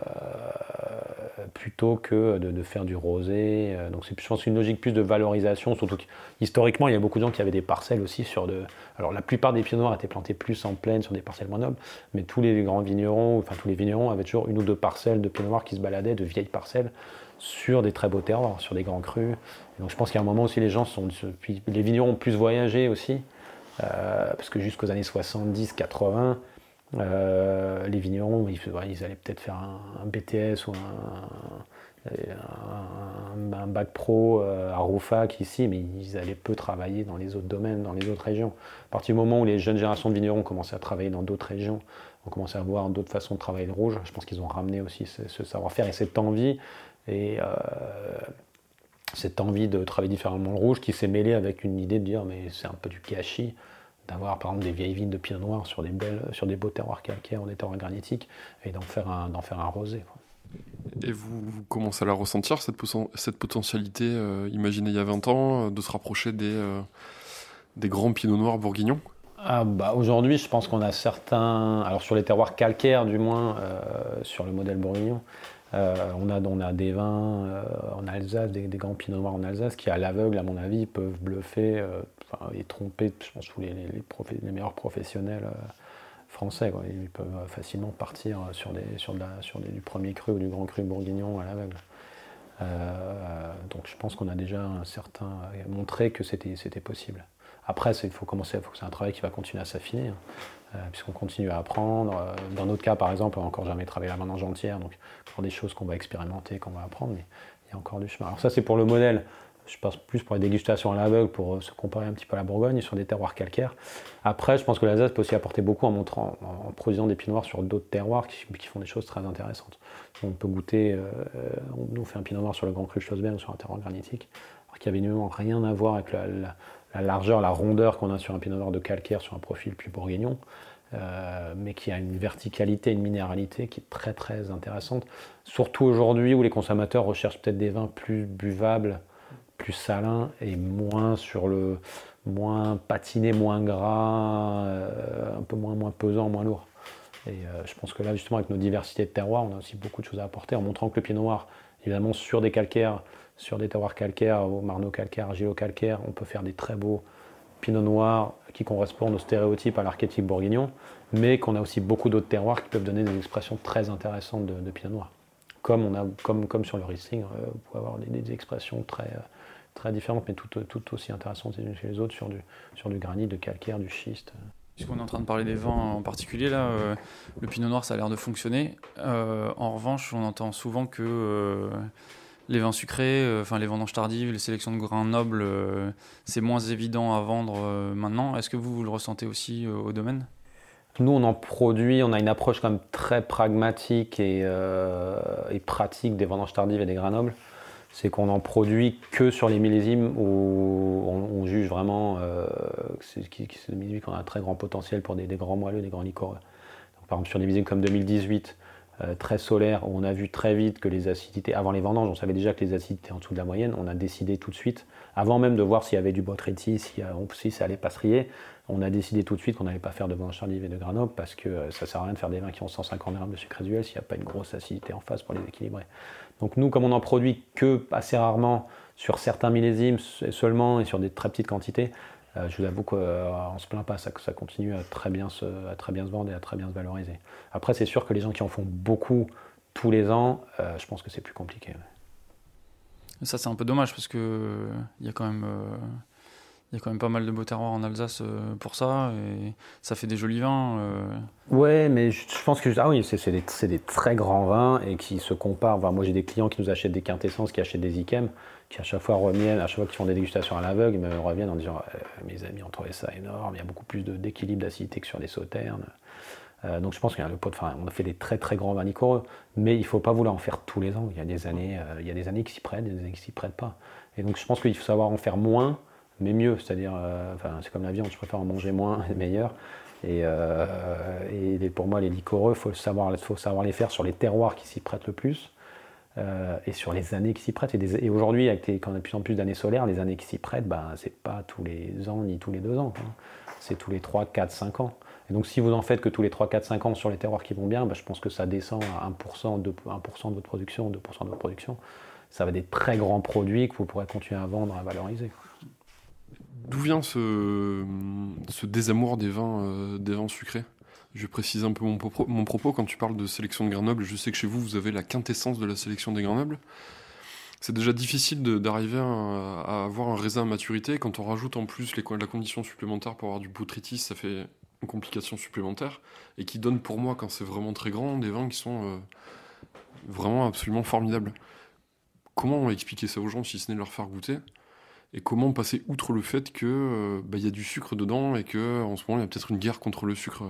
Speaker 1: plutôt que de, faire du rosé. Euh, donc c'est, je pense, une logique plus de valorisation, surtout qu'historiquement, il y a beaucoup de gens qui avaient des parcelles aussi sur de... Alors la plupart des pieds noirs étaient plantés plus en plaine sur des parcelles moins nobles, mais tous les grands vignerons, enfin tous les vignerons avaient toujours une ou deux parcelles de pieds noirs qui se baladaient, de vieilles parcelles, sur des très beaux terroirs, sur des grands crus. donc je pense qu'à un moment aussi, les gens sont. Les vignerons ont plus voyagé aussi, euh, parce que jusqu'aux années 70, 80, euh, les vignerons, ils, allaient peut-être faire un, BTS ou un, bac pro euh, à Roufac ici, mais ils allaient peu travailler dans les autres domaines, dans les autres régions. À partir du moment où les jeunes générations de vignerons ont commencé à travailler dans d'autres régions, ont commencé à voir d'autres façons de travailler le rouge, je pense qu'ils ont ramené aussi ce savoir-faire et cette envie et euh, cette envie de travailler différemment le rouge qui s'est mêlée avec une idée de dire mais c'est un peu du gâchis d'avoir par exemple des vieilles vignes de pinot noir sur des, belles, sur des beaux terroirs calcaires, des terroirs granitiques, et d'en faire un, d'en faire un rosé.
Speaker 3: Et vous, commencez à la ressentir, cette, cette potentialité euh, imaginée il y a 20 ans, euh, de se rapprocher des, des grands pinots noirs bourguignons?
Speaker 1: Ah bah Aujourd'hui, je pense qu'on a certains, alors sur les terroirs calcaires du moins, sur le modèle bourguignon, euh, on, a, on des vins euh, en Alsace, des, grands pinots noirs en Alsace qui, à l'aveugle, à mon avis, peuvent bluffer euh, et tromper, je pense, tous les, meilleurs professionnels français. Ils peuvent facilement partir sur, des, sur, du premier cru ou du grand cru bourguignon à l'aveugle. donc je pense qu'on a déjà un certain montré que c'était possible. Après, il faut commencer, faut que c'est un travail qui va continuer à s'affiner. Hein. Euh, puisqu'on continue à apprendre. Euh, dans notre cas, par exemple, on n'a encore jamais travaillé la vendange entière, donc encore des choses qu'on va expérimenter, qu'on va apprendre, mais il y a encore du chemin. Alors ça, c'est pour le modèle. Je pense plus pour les dégustations à l'aveugle, pour euh, se comparer un petit peu à la Bourgogne sur des terroirs calcaires. Après, je pense que l'Alsace peut aussi apporter beaucoup en montrant, en produisant des pinot noirs sur d'autres terroirs qui, font des choses très intéressantes. On peut goûter, on nous fait un pinot noir sur le Grand Cru Schlossberg ou sur un terroir granitique, alors qu'il n'y avait rien à voir avec la la largeur, la rondeur qu'on a sur un pinot noir de calcaire sur un profil plus bourguignon, euh, mais qui a une verticalité, une minéralité qui est très très intéressante. Surtout aujourd'hui où les consommateurs recherchent peut-être des vins plus buvables, plus salins et moins sur le moins patiné, moins gras, euh, un peu moins, moins pesant, moins lourd. Et euh, je pense que là, justement, avec nos diversités de terroirs, on a aussi beaucoup de choses à apporter en montrant que le pinot noir, évidemment, sur des calcaires, sur des terroirs calcaires, au marneau calcaire, argilo calcaire, on peut faire des très beaux pinot noirs qui correspondent aux stéréotypes à l'archétype bourguignon, mais qu'on a aussi beaucoup d'autres terroirs qui peuvent donner des expressions très intéressantes de, pinot noir. comme, on a, comme, comme sur le Riesling, vous pouvez avoir des, expressions très, très différentes, mais toutes tout aussi intéressantes les unes chez les autres, sur du, sur du granit, de calcaire, du schiste.
Speaker 2: Puisqu'on est en train de parler des vins en particulier, là, le pinot noir, ça a l'air de fonctionner. en revanche, on entend souvent que les vins sucrés, euh, les vendanges tardives, les sélections de grains nobles, euh, c'est moins évident à vendre euh, maintenant. Est-ce que vous, le ressentez aussi au domaine?
Speaker 1: Nous, on en produit, on a une approche quand même très pragmatique et, pratique des vendanges tardives et des grains nobles. C'est qu'on en produit que sur les millésimes où on, juge vraiment que c'est des millésimes qui ont un très grand potentiel pour des, grands moelleux, des grands liquoreux. par exemple, sur des millésimes comme 2018, euh, très solaire, où on a vu très vite que les acidités, avant les vendanges, on savait déjà que les acidités en dessous de la moyenne, on a décidé tout de suite, avant même de voir s'il y avait du botrytis, si, si ça allait passerie, on a décidé tout de suite qu'on n'allait pas faire de vendange tardive et de granoble parce que euh, ça sert à rien de faire des vins qui ont 150 grammes de sucre résiduel s'il n'y a pas une grosse acidité en face pour les équilibrer. Donc nous, comme on n'en produit que assez rarement sur certains millésimes seulement et sur des très petites quantités, euh, je vous avoue qu'on ne se plaint pas, ça, ça continue à très, bien se, à très bien se vendre et à très bien se valoriser. Après, c'est sûr que les gens qui en font beaucoup tous les ans, euh, je pense que c'est plus compliqué.
Speaker 2: Ça, c'est un peu dommage parce qu'il y a quand même. Euh, il y a quand même pas mal de beaux terroirs en Alsace pour ça, et ça fait des jolis vins.
Speaker 1: Ouais, mais je, pense que ah oui, c'est des, des, très grands vins et qui se comparent. moi, j'ai des clients qui nous achètent des quintessences, qui achètent des Ikem qui à chaque fois reviennent, à chaque fois qu'ils font des dégustations à l'aveugle, ils me reviennent en disant euh, Mes amis ont trouvé ça énorme, il y a beaucoup plus d'équilibre d'acidité que sur des sauternes. Euh, donc je pense de, enfin, a fait des très très grands vins mais il ne faut pas vouloir en faire tous les ans. Il y a des années, euh, il y a des années qui s'y prêtent, des années qui s'y prêtent pas. Et donc je pense qu'il faut savoir en faire moins, mais mieux. C'est-à-dire, c'est comme la viande, je préfère en manger moins et meilleur. Et, pour moi, les liquoreux, il faut savoir les faire sur les terroirs qui s'y prêtent le plus. Euh, et sur les années qui s'y prêtent. Et, aujourd'hui, avec quand on a de plus en plus d'années solaires, les années qui s'y prêtent, ben, c'est pas tous les ans ni tous les deux ans. C'est tous les 3, 4, 5 ans. Et donc, si vous en faites que tous les 3, 4, 5 ans sur les terroirs qui vont bien, ben, je pense que ça descend à 1%, 2, 1 de votre production, 2% de votre production. Ça va être des très grands produits que vous pourrez continuer à vendre, à valoriser.
Speaker 3: D'où vient ce, désamour des vins, euh, des vins sucrés? Je précise un peu mon, propos. Quand tu parles de sélection de Grenoble, je sais que chez vous, vous avez la quintessence de la sélection des Grenobles. C'est déjà difficile d'arriver à, avoir un raisin à maturité. Quand on rajoute en plus les, la condition supplémentaire pour avoir du botrytis, ça fait une complication supplémentaire. Et qui donne pour moi, quand c'est vraiment très grand, des vins qui sont euh, vraiment absolument formidables. Comment expliquer ça aux gens si ce n'est leur faire goûter? Et comment passer outre le fait que euh, bah, y a du sucre dedans et que en ce moment il y a peut-être une guerre contre le sucre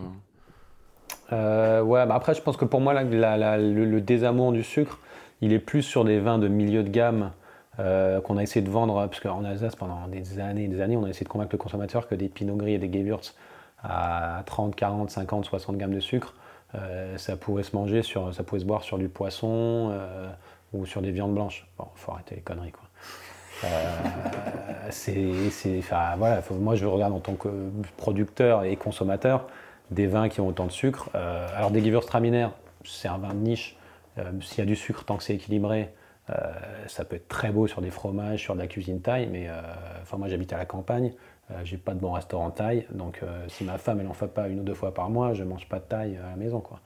Speaker 3: euh,
Speaker 1: ouais, bah après, je pense que pour moi, le, désamour du sucre, il est plus sur des vins de milieu de gamme euh, qu'on a essayé de vendre, parce qu'en Alsace, pendant des années et des années, on a essayé de convaincre le consommateur que des Pinot Gris et des Gewürz à 30, 40, 50, 60 grammes de sucre, euh, ça pouvait se manger, sur, ça pouvait se boire sur du poisson ou sur des viandes blanches. Bon, faut arrêter les conneries, quoi. c'est, voilà, moi je regarde en tant que producteur et consommateur, des vins qui ont autant de sucre. Euh, alors des Gewürztraminer, c'est un vin de niche. Euh, s'il y a du sucre, tant que c'est équilibré, euh, ça peut être très beau sur des fromages, sur de la cuisine taille, mais enfin moi j'habite à la campagne, j'ai pas de bon restaurant taille, donc si ma femme elle en fait pas une ou deux fois par mois, je mange pas de taille à la maison quoi.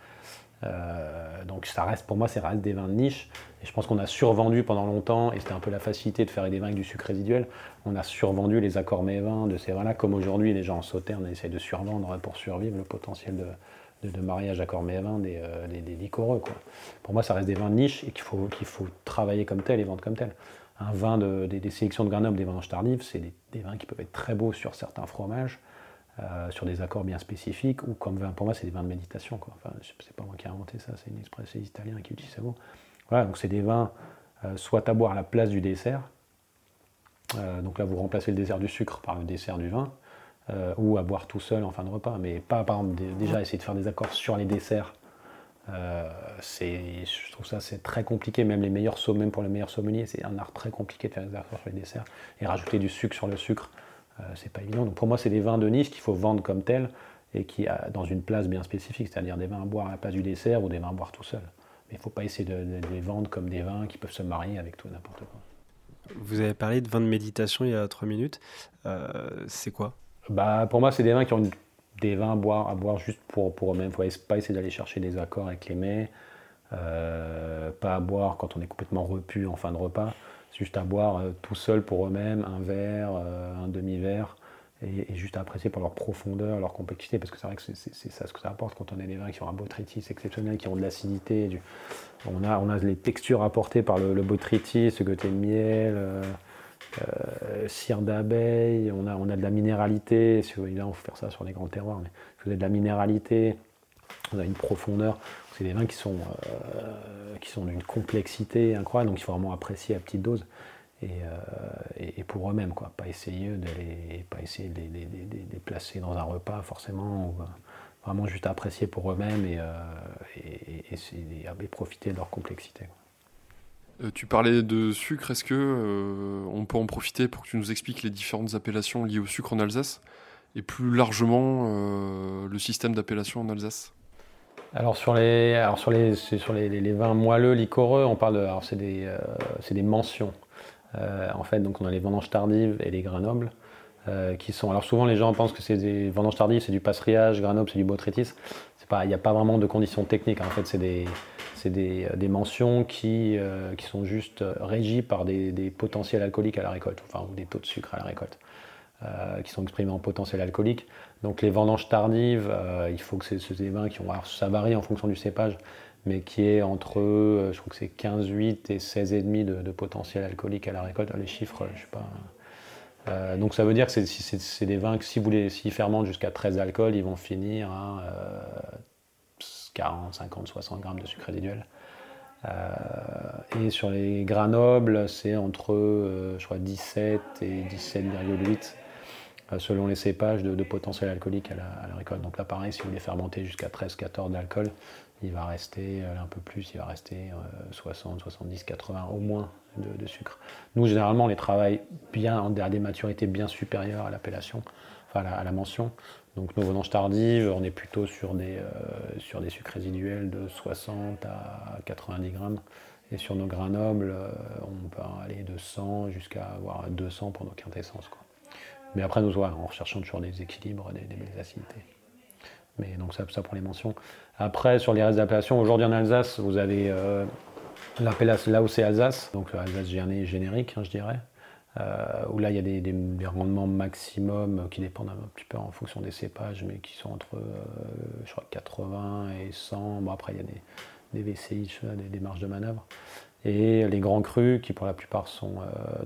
Speaker 1: Euh, donc ça reste, pour moi, c'est reste des vins de niche. Et je pense qu'on a survendu pendant longtemps, et c'était un peu la facilité de faire des vins avec du sucre résiduel. On a survendu les accords mévins de ces vins-là, comme aujourd'hui les gens en sauterne essayent de survendre pour survivre le potentiel de, mariage accord mévin des, euh, des. Pour moi, ça reste des vins de niche et qu'il faut, faut travailler comme tel et vendre comme tel. Un vin de, des, sélections de Grenoble, des vendanges tardives, c'est des, vins qui peuvent être très beaux sur certains fromages. Euh, sur des accords bien spécifiques, ou comme vin, pour moi, c'est des vins de méditation. Quoi. Enfin, c'est pas moi qui ai inventé ça, c'est une expression italienne qui utilise ça. Voilà, donc c'est des vins euh, soit à boire à la place du dessert, euh, donc là vous remplacez le dessert du sucre par le dessert du vin, ou à boire tout seul en fin de repas, mais pas par exemple déjà essayer de faire des accords sur les desserts. c'est, je trouve ça c'est très compliqué, même les meilleurs même pour les meilleurs sommeliers, c'est un art très compliqué de faire des accords sur les desserts et rajouter du sucre sur le sucre. Euh, c'est pas évident. Donc pour moi, c'est des vins de niche qu'il faut vendre comme tels et qui dans une place bien spécifique, c'est-à-dire des vins à boire à la place du dessert ou des vins à boire tout seul. Mais il ne faut pas essayer de, les vendre comme des vins qui peuvent se marier avec tout n'importe quoi.
Speaker 4: Vous avez parlé de vins de méditation il y a trois minutes. Euh, c'est quoi?
Speaker 1: Bah, Pour moi, c'est des vins qui ont des vins à boire, à boire juste pour, pour eux-mêmes. Il ne faut pas essayer d'aller chercher des accords avec les mets. pas à boire quand on est complètement repu en fin de repas, juste à boire tout seul pour eux-mêmes, un verre, un demi-verre, et, juste à apprécier pour leur profondeur, leur complexité, parce que c'est vrai que c'est ça ce que ça apporte quand on a des vins qui ont un botrytis exceptionnel, qui ont de l'acidité. On, a, on a les textures apportées par le, le botrytis, ce côté de miel, euh, euh, cire d'abeille, on a, on a de la minéralité. Si là, on faut faire ça sur les grands terroirs, mais vous avez de la minéralité, on a une profondeur. C'est des vins qui sont, euh, sont d'une complexité incroyable, donc il faut vraiment apprécier à petite dose. Euh, et, pour eux-mêmes, quoi. Pas essayer de les, pas essayer de les, placer dans un repas forcément, euh, vraiment juste apprécier pour eux-mêmes et, euh, et, profiter de leur complexité.
Speaker 3: tu parlais de sucre, est-ce que on peut en profiter pour que tu nous expliques les différentes appellations liées au sucre en Alsace? Et plus largement le système d'appellation en Alsace
Speaker 1: alors sur les, alors sur les, sur les, vins moelleux, liquoreux, on parle de, alors c'est des, c'est des mentions. Euh, en fait, donc on a les vendanges tardives et les granobles. Euh, qui sont. Alors souvent les gens pensent que c'est des vendanges tardives, c'est du passeriage, granoble, c'est du botrytis. Il n'y a pas vraiment de conditions techniques. En fait, c'est des, des, mentions qui, euh, qui sont juste régies par des, potentiels alcooliques à la récolte, enfin, ou des taux de sucre à la récolte, qui sont exprimés en potentiel alcoolique. Donc les vendanges tardives, il faut que c'est des vins qui ont. Alors, ça varie en fonction du cépage, mais qui est entre, euh, je crois que c'est 15,8 et 16,5 de, potentiel alcoolique à la récolte. Les chiffres, je sais pas. Euh, donc ça veut dire que c'est des vins que si vous les s'ils fermentent jusqu'à 13 alcools, ils vont finir à 40, 50, 60 grammes de sucre résiduel. Euh, et sur les gras nobles, c'est entre je crois 17 et 17,8 selon les cépages de, potentiel alcoolique à la, récolte. Donc là pareil, si vous les fermentez jusqu'à 13-14 d'alcool, il va rester euh, un peu plus, il va rester 60, 70, 80 au moins de, sucre. Nous, généralement, on les travaille bien à des maturités bien supérieures à l'appellation, enfin à la, mention. Donc nos vendanges tardives, on est plutôt sur des, euh, sur des sucres résiduels de 60 à 90 grammes. Et sur nos grains nobles, euh, on peut aller de 100 jusqu'à avoir 200 pour nos quintessences. Mais après, nous, ouais, en recherchant toujours des équilibres, des, des. Mais donc ça, ça pour les mentions. Après, sur les restes d'appellations, aujourd'hui en Alsace, vous avez euh, l'appellation là où c'est Alsace, donc Alsace générique, hein, je dirais, euh, où là il y a des, rendements maximum qui dépendent un petit peu en fonction des cépages, mais qui sont entre euh, je crois, 80 et 100. Bon, après, il y a des, des VCI, des, des, marges de manœuvre. Et les grands crus, qui pour la plupart sont.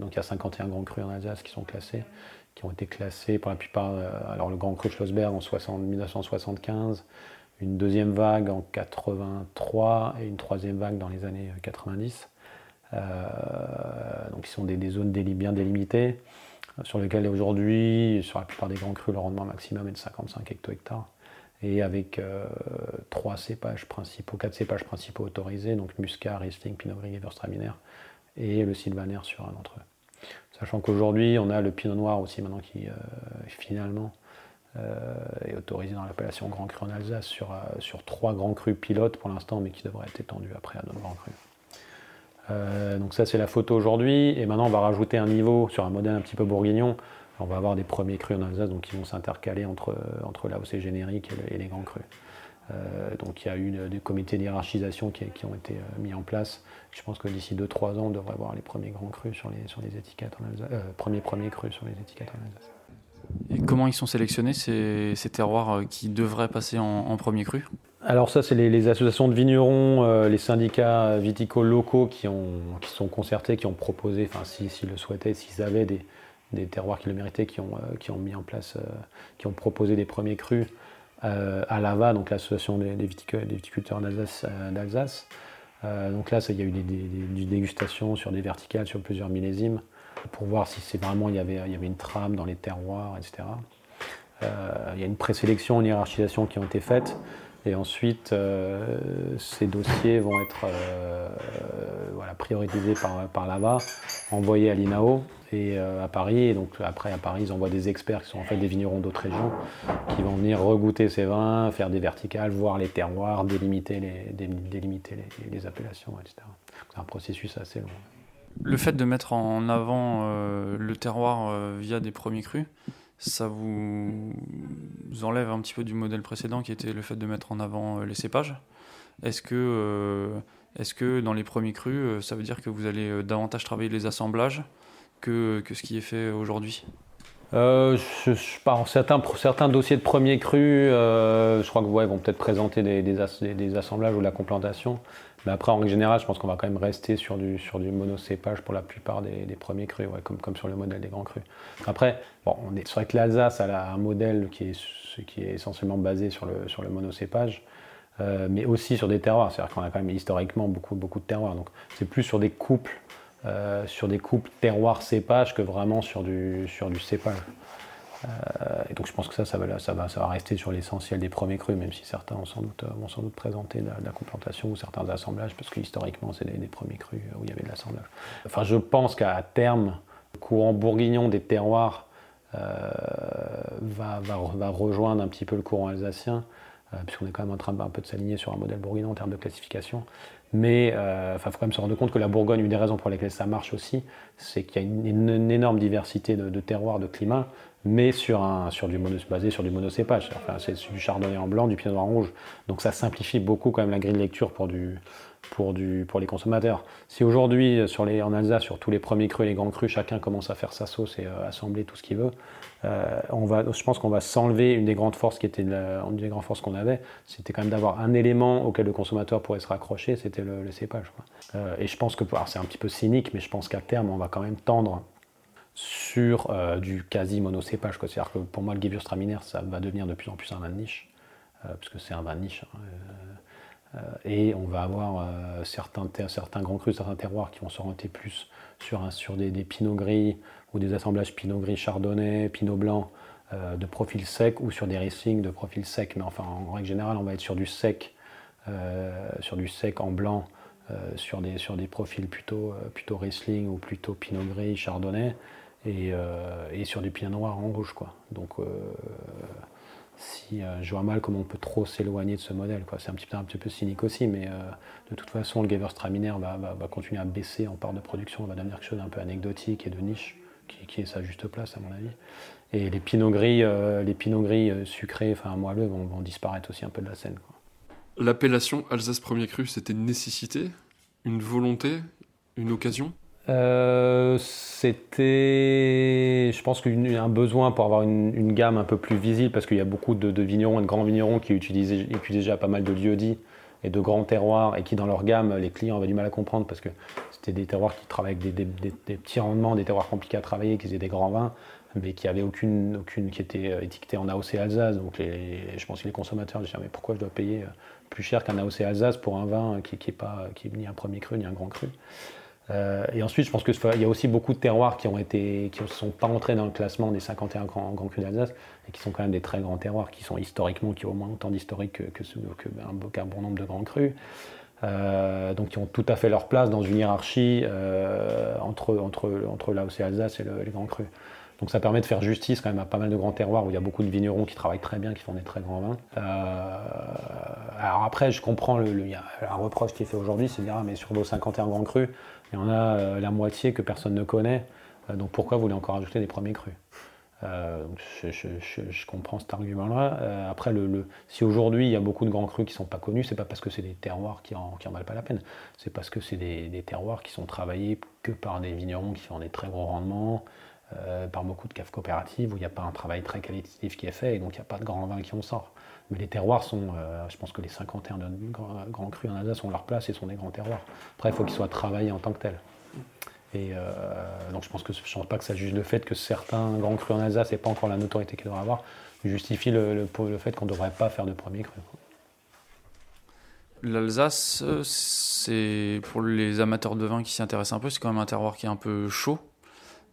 Speaker 1: donc il y a 51 grands crus en Alsace qui sont classés qui ont été classés pour la plupart. Euh, alors le Grand Cru Schlossberg en 60, 1975, une deuxième vague en 83 et une troisième vague dans les années 90. Euh, donc ils sont des, zones bien délimitées sur lesquelles aujourd'hui, sur la plupart des grands crus, le rendement maximum est de 55 hecto-hectares. Et avec euh, trois cépages principaux, quatre cépages principaux autorisés, donc Muscat, Riesling, Pinot Gris, Gewürztraminer, et le Sylvaner sur un d'entre eux. Sachant qu'aujourd'hui, on a le pinot noir aussi maintenant qui euh, finalement euh, est autorisé dans l'appellation Grand Cru en Alsace sur, euh, trois grands crus pilotes pour l'instant, mais qui devrait être étendu après à d'autres grands crus. donc ça c'est la photo aujourd'hui, et maintenant on va rajouter un niveau sur un modèle un petit peu bourguignon. On va avoir des premiers crus en Alsace, donc qui vont s'intercaler entre, entre où c'est générique et, les grands crus. Donc il y a eu des comités d'hierarchisation qui, qui, ont été mis en place je pense que d'ici 2-3 ans, on devrait voir les premiers grands crus sur les, sur les étiquettes en Alsace. Euh, premiers, premiers crus sur les étiquettes en Alsace.
Speaker 2: Et comment ils sont sélectionnés, ces, ces terroirs euh, qui devraient passer en, en premier cru?
Speaker 1: Alors ça, c'est les, associations de vignerons, euh, les syndicats viticoles locaux qui, ont, qui sont concertés, qui ont proposé, enfin s'ils le souhaitaient, s'ils avaient des, des, terroirs qui le méritaient, qui ont, qui ont mis en place, qui ont proposé des premiers crus à l'AVA, donc l'association des, viticulteurs d'Alsace. Euh, donc là, il y a eu des, dégustations sur des verticales, sur plusieurs millésimes, pour voir si c'est vraiment il y, avait, il une trame dans les terroirs, etc. Euh, il y a une présélection, une hiérarchisation qui ont été faites. Et ensuite, euh, ces dossiers vont être prioritisés par, par l'AVA, envoyés à l'INAO et à Paris. Donc après, à Paris, ils envoient des experts qui sont en fait des vignerons d'autres régions, qui vont venir regoûter ces vins, faire des verticales, voir les terroirs, délimiter les, appellations, etc. C'est un processus assez long.
Speaker 2: Le fait de mettre en avant euh, le terroir euh, via des premiers crus, ça vous enlève un petit peu du modèle précédent qui était le fait de mettre en avant euh, les cépages. Est-ce que que dans les premiers crus, ça veut dire que vous allez davantage travailler les assemblages que, ce qui est fait aujourd'hui
Speaker 1: euh, certains, dossiers de premier cru, euh, je crois que ouais, vont peut-être présenter des, assemblages ou de la complantation. Mais après, en général, je pense qu'on va quand même rester sur du, monocépage pour la plupart des, premiers crus, comme, sur le modèle des grands crus. Après, c'est vrai que l'Alsace a un modèle qui est, essentiellement basé sur le, sur le monocépage. Euh, mais aussi sur des terroirs, c'est-à-dire qu'on a quand même historiquement beaucoup, beaucoup de terroirs. Donc c'est plus sur des couples euh, sur des coupes terroir-cépage que vraiment sur du, sur du cépage. Euh, et donc je pense que ça, ça va, ça va, ça va rester sur l'essentiel des premiers crus, même si certains ont sans doute, vont sans doute présenter de la, complantation ou certains assemblages, parce que historiquement, c'est des, premiers crus où il y avait de l'assemblage. Enfin, je pense qu'à terme, le courant bourguignon des terroirs euh, va, va, va, rejoindre un petit peu le courant alsacien, puisqu'on est quand même en train un peu de s'aligner sur un modèle bourguignon en termes de classification. Mais il euh, faut quand même se rendre compte que la Bourgogne, une des raisons pour lesquelles ça marche aussi, c'est qu'il y a une, énorme diversité de, terroirs, de climats, mais sur, un, sur du basé sur du monocépage. Enfin, c'est du chardonnay en blanc, du pinot noir en rouge. Donc ça simplifie beaucoup quand même la grille de lecture pour du, pour, les consommateurs. Si aujourd'hui, en Alsace, sur tous les premiers crus et les grands crus, chacun commence à faire sa sauce et euh, assembler tout ce qu'il veut, euh, on va, je pense qu'on va s'enlever une des grandes forces qui était une des grandes forces qu'on avait, c'était quand même d'avoir un élément auquel le consommateur pourrait se raccrocher, c'était le, cépage. Euh, et je pense que, c'est un petit peu cynique, mais je pense qu'à terme, on va quand même tendre sur du quasi monocépage. C'est-à-dire que pour moi, le Gewürztraminer, ça va devenir de plus en plus un vin de niche, puisque c'est un vin de niche. Hein, euh, et on va avoir euh, certains, certains grands crus, certains terroirs qui vont s'orienter plus sur, sur des, des pinots gris ou des assemblages pinot gris chardonnay, pinot blanc euh, de profil sec ou sur des Riesling de profil sec. Mais enfin, en règle générale, on va être sur du sec, sur du sec en blanc, sur, des, sur des profils plutôt, plutôt Riesling ou plutôt pinot gris chardonnay et, et sur du pinot noir en rouge. Quoi. Donc, si euh, je vois mal comment on peut trop s'éloigner de ce modèle. C'est un petit, peu, un petit peu cynique aussi, mais euh, de toute façon, le Gewürztraminer va, va, continuer à baisser en part de production, va devenir quelque chose d'un peu anecdotique et de niche, qui, est sa juste place à mon avis. Et les pinots gris, euh, les pinots gris sucrés, enfin moelleux, vont, vont, disparaître aussi un peu de la scène.
Speaker 3: L'appellation Alsace Premier Cru, c'était une nécessité, une volonté, une occasion?
Speaker 1: Euh, c'était, je pense, un besoin pour avoir une, gamme un peu plus visible parce qu'il y a beaucoup de, vignerons et de grands vignerons qui utilisaient, déjà pas mal de lieux-dits et de grands terroirs et qui, dans leur gamme, les clients avaient du mal à comprendre parce que c'était des terroirs qui travaillaient avec des, petits rendements, des terroirs compliqués à travailler, qui faisaient des grands vins, mais qui n'avaient aucune, qui était euh, étiquetée en AOC Alsace. Donc je pense que les consommateurs disaient mais pourquoi je dois payer euh, plus cher qu'un AOC Alsace pour un vin qui n'est ni un premier cru ni un grand cru? Euh, et ensuite, je pense qu'il y a aussi beaucoup de terroirs qui ne sont pas entrés dans le classement des 51 grands, grands crus d'Alsace et qui sont quand même des très grands terroirs, qui sont historiquement, qui ont au moins autant d'historique que, que, que, un bon nombre de grands crus. Euh, donc qui ont tout à fait leur place dans une hiérarchie euh, entre, entre, entre l'AOC Alsace et les grands crus. Donc ça permet de faire justice quand même à pas mal de grands terroirs où il y a beaucoup de vignerons qui travaillent très bien, qui font des très grands vins. alors après, je comprends, le, il y a un reproche qui est fait aujourd'hui, c'est de dire, ah, mais sur vos 51 grands crus, il y en a euh, la moitié que personne ne connaît. Euh, donc pourquoi vous voulez encore ajouter des premiers crus? Euh, je, comprends cet argument-là. après, si aujourd'hui il y a beaucoup de grands crus qui ne sont pas connus, c'est pas parce que c'est des terroirs qui en, qui en valent pas la peine. C'est parce que c'est des, terroirs qui sont travaillés que par des vignerons qui font des très gros rendements, par beaucoup de caves coopératives où il n'y a pas un travail très qualitatif qui est fait et donc il n'y a pas de grands vins qui en sort. Mais les terroirs sont, euh, je pense que les 51 grands, crus en Alsace ont leur place et sont des grands terroirs. Après, il faut qu'ils soient travaillés en tant que tels. Et euh, donc je pense que pense pas que ça juge le fait que certains grands crus en Alsace n'aient pas encore la notoriété qu'ils devraient avoir, justifie le, le, fait qu'on ne devrait pas faire de premiers crus.
Speaker 2: L'Alsace, c'est pour les amateurs de vin qui s'y intéressent un peu, c'est quand même un terroir qui est un peu chaud,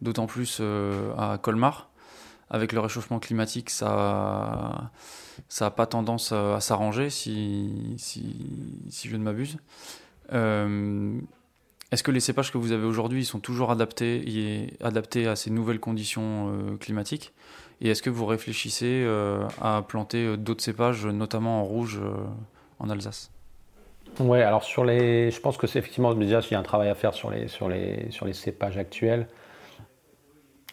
Speaker 2: d'autant plus euh, à Colmar. Avec le réchauffement climatique, ça n'a pas tendance à, s'arranger, si, si, je ne m'abuse. Euh, est-ce que les cépages que vous avez aujourd'hui sont toujours adaptés, adaptés à ces nouvelles conditions euh, climatiques? Et est-ce que vous réfléchissez euh, à planter d'autres cépages, notamment en rouge, en Alsace?
Speaker 1: Oui, alors sur les, je pense que c'est effectivement déjà il y a un travail à faire sur les, sur les, sur les cépages actuels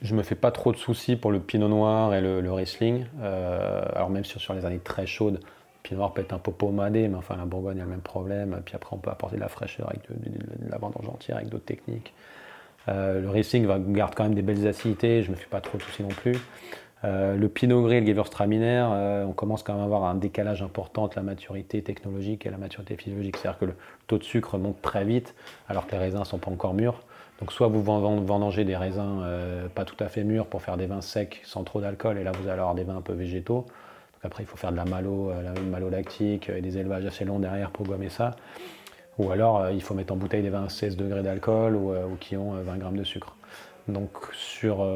Speaker 1: je me fais pas trop de soucis pour le pinot noir et le, Riesling. Euh, alors même sur, sur les années très chaudes, Pinot Noir peut être un peu pommadé, mais enfin la Bourgogne a le même problème. Puis après, on peut apporter de la fraîcheur avec de, la vendange entière, avec d'autres techniques. le Riesling garde quand même des belles acidités, je ne me fais pas trop de soucis non plus. le Pinot Gris et le Gewürztraminer, on commence quand même à avoir un décalage important entre la maturité technologique et la maturité physiologique. C'est-à-dire que le taux de sucre monte très vite alors que les raisins ne sont pas encore mûrs. Donc soit vous vendangez des raisins euh, pas tout à fait mûrs pour faire des vins secs sans trop d'alcool, et là vous allez avoir des vins un peu végétaux. Donc après il faut faire de la malo, euh, la malolactique et des élevages assez longs derrière pour gommer ça. Ou alors euh, il faut mettre en bouteille des vins à 16 degrés d'alcool ou, qui ont 20 grammes de sucre. Donc sur,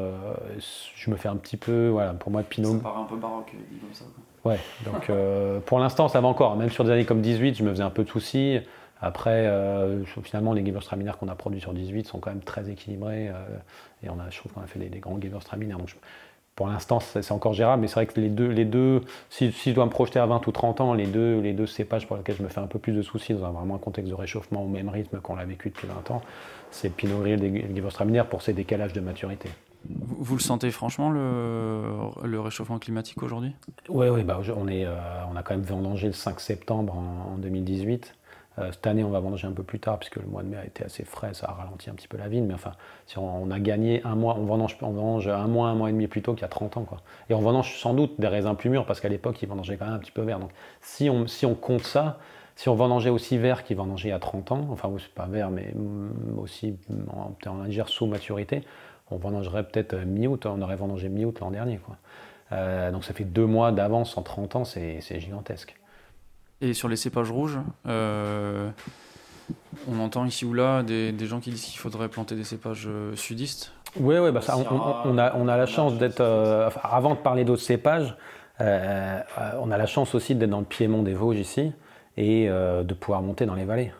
Speaker 1: je me fais un petit peu, voilà, pour moi Pinot.
Speaker 2: Ça paraît un peu baroque dit comme ça.
Speaker 1: Ouais, donc pour l'instant ça va encore. Même sur des années comme 18, je me faisais un peu de soucis. Après, euh, finalement, les Gewürztraminer qu'on a produits sur 18 sont quand même très équilibrés. Euh, et on a, je trouve qu'on a fait des, grands Gewürztraminer. Donc pour l'instant, c'est encore gérable. Mais c'est vrai que les deux, les deux si, je dois me projeter à 20 ou 30 ans, les deux, les deux cépages pour lesquels je me fais un peu plus de soucis dans un, vraiment un contexte de réchauffement au même rythme qu'on l'a vécu depuis 20 ans, c'est Pinot Gris et le Gewürztraminer pour ces décalages de maturité.
Speaker 2: Vous, le sentez franchement le, réchauffement climatique aujourd'hui?
Speaker 1: Oui, oui bah, on, est, euh, on a quand même vendangé le 5 septembre en, en 2018. Euh, cette année, on va vendanger un peu plus tard, puisque le mois de mai a été assez frais, ça a ralenti un petit peu la vigne. Mais enfin, si on, a gagné un mois, on vendange, un mois, un mois et demi plus tôt qu'il y a 30 ans. Et on vendange sans doute des raisins plus mûrs, parce qu'à l'époque, ils vendangeaient quand même un petit peu vert. Donc si on, compte ça, si on vendangeait aussi vert qu'ils vendangeaient il y a 30 ans, enfin, c'est pas vert, mais aussi en, en sous maturité, on vendangerait peut-être mi-août, on aurait vendangé mi-août l'an dernier. Euh, donc ça fait deux mois d'avance en 30 ans, c'est gigantesque.
Speaker 2: Et sur les cépages rouges, euh, on entend ici ou là des, gens qui disent qu'il faudrait planter des cépages euh, sudistes.
Speaker 1: Oui, ouais, bah ça, on, a, on, a, la chance d'être. Euh, avant de parler d'autres cépages, on a la chance aussi d'être dans le piémont des Vosges ici et de pouvoir monter dans les vallées.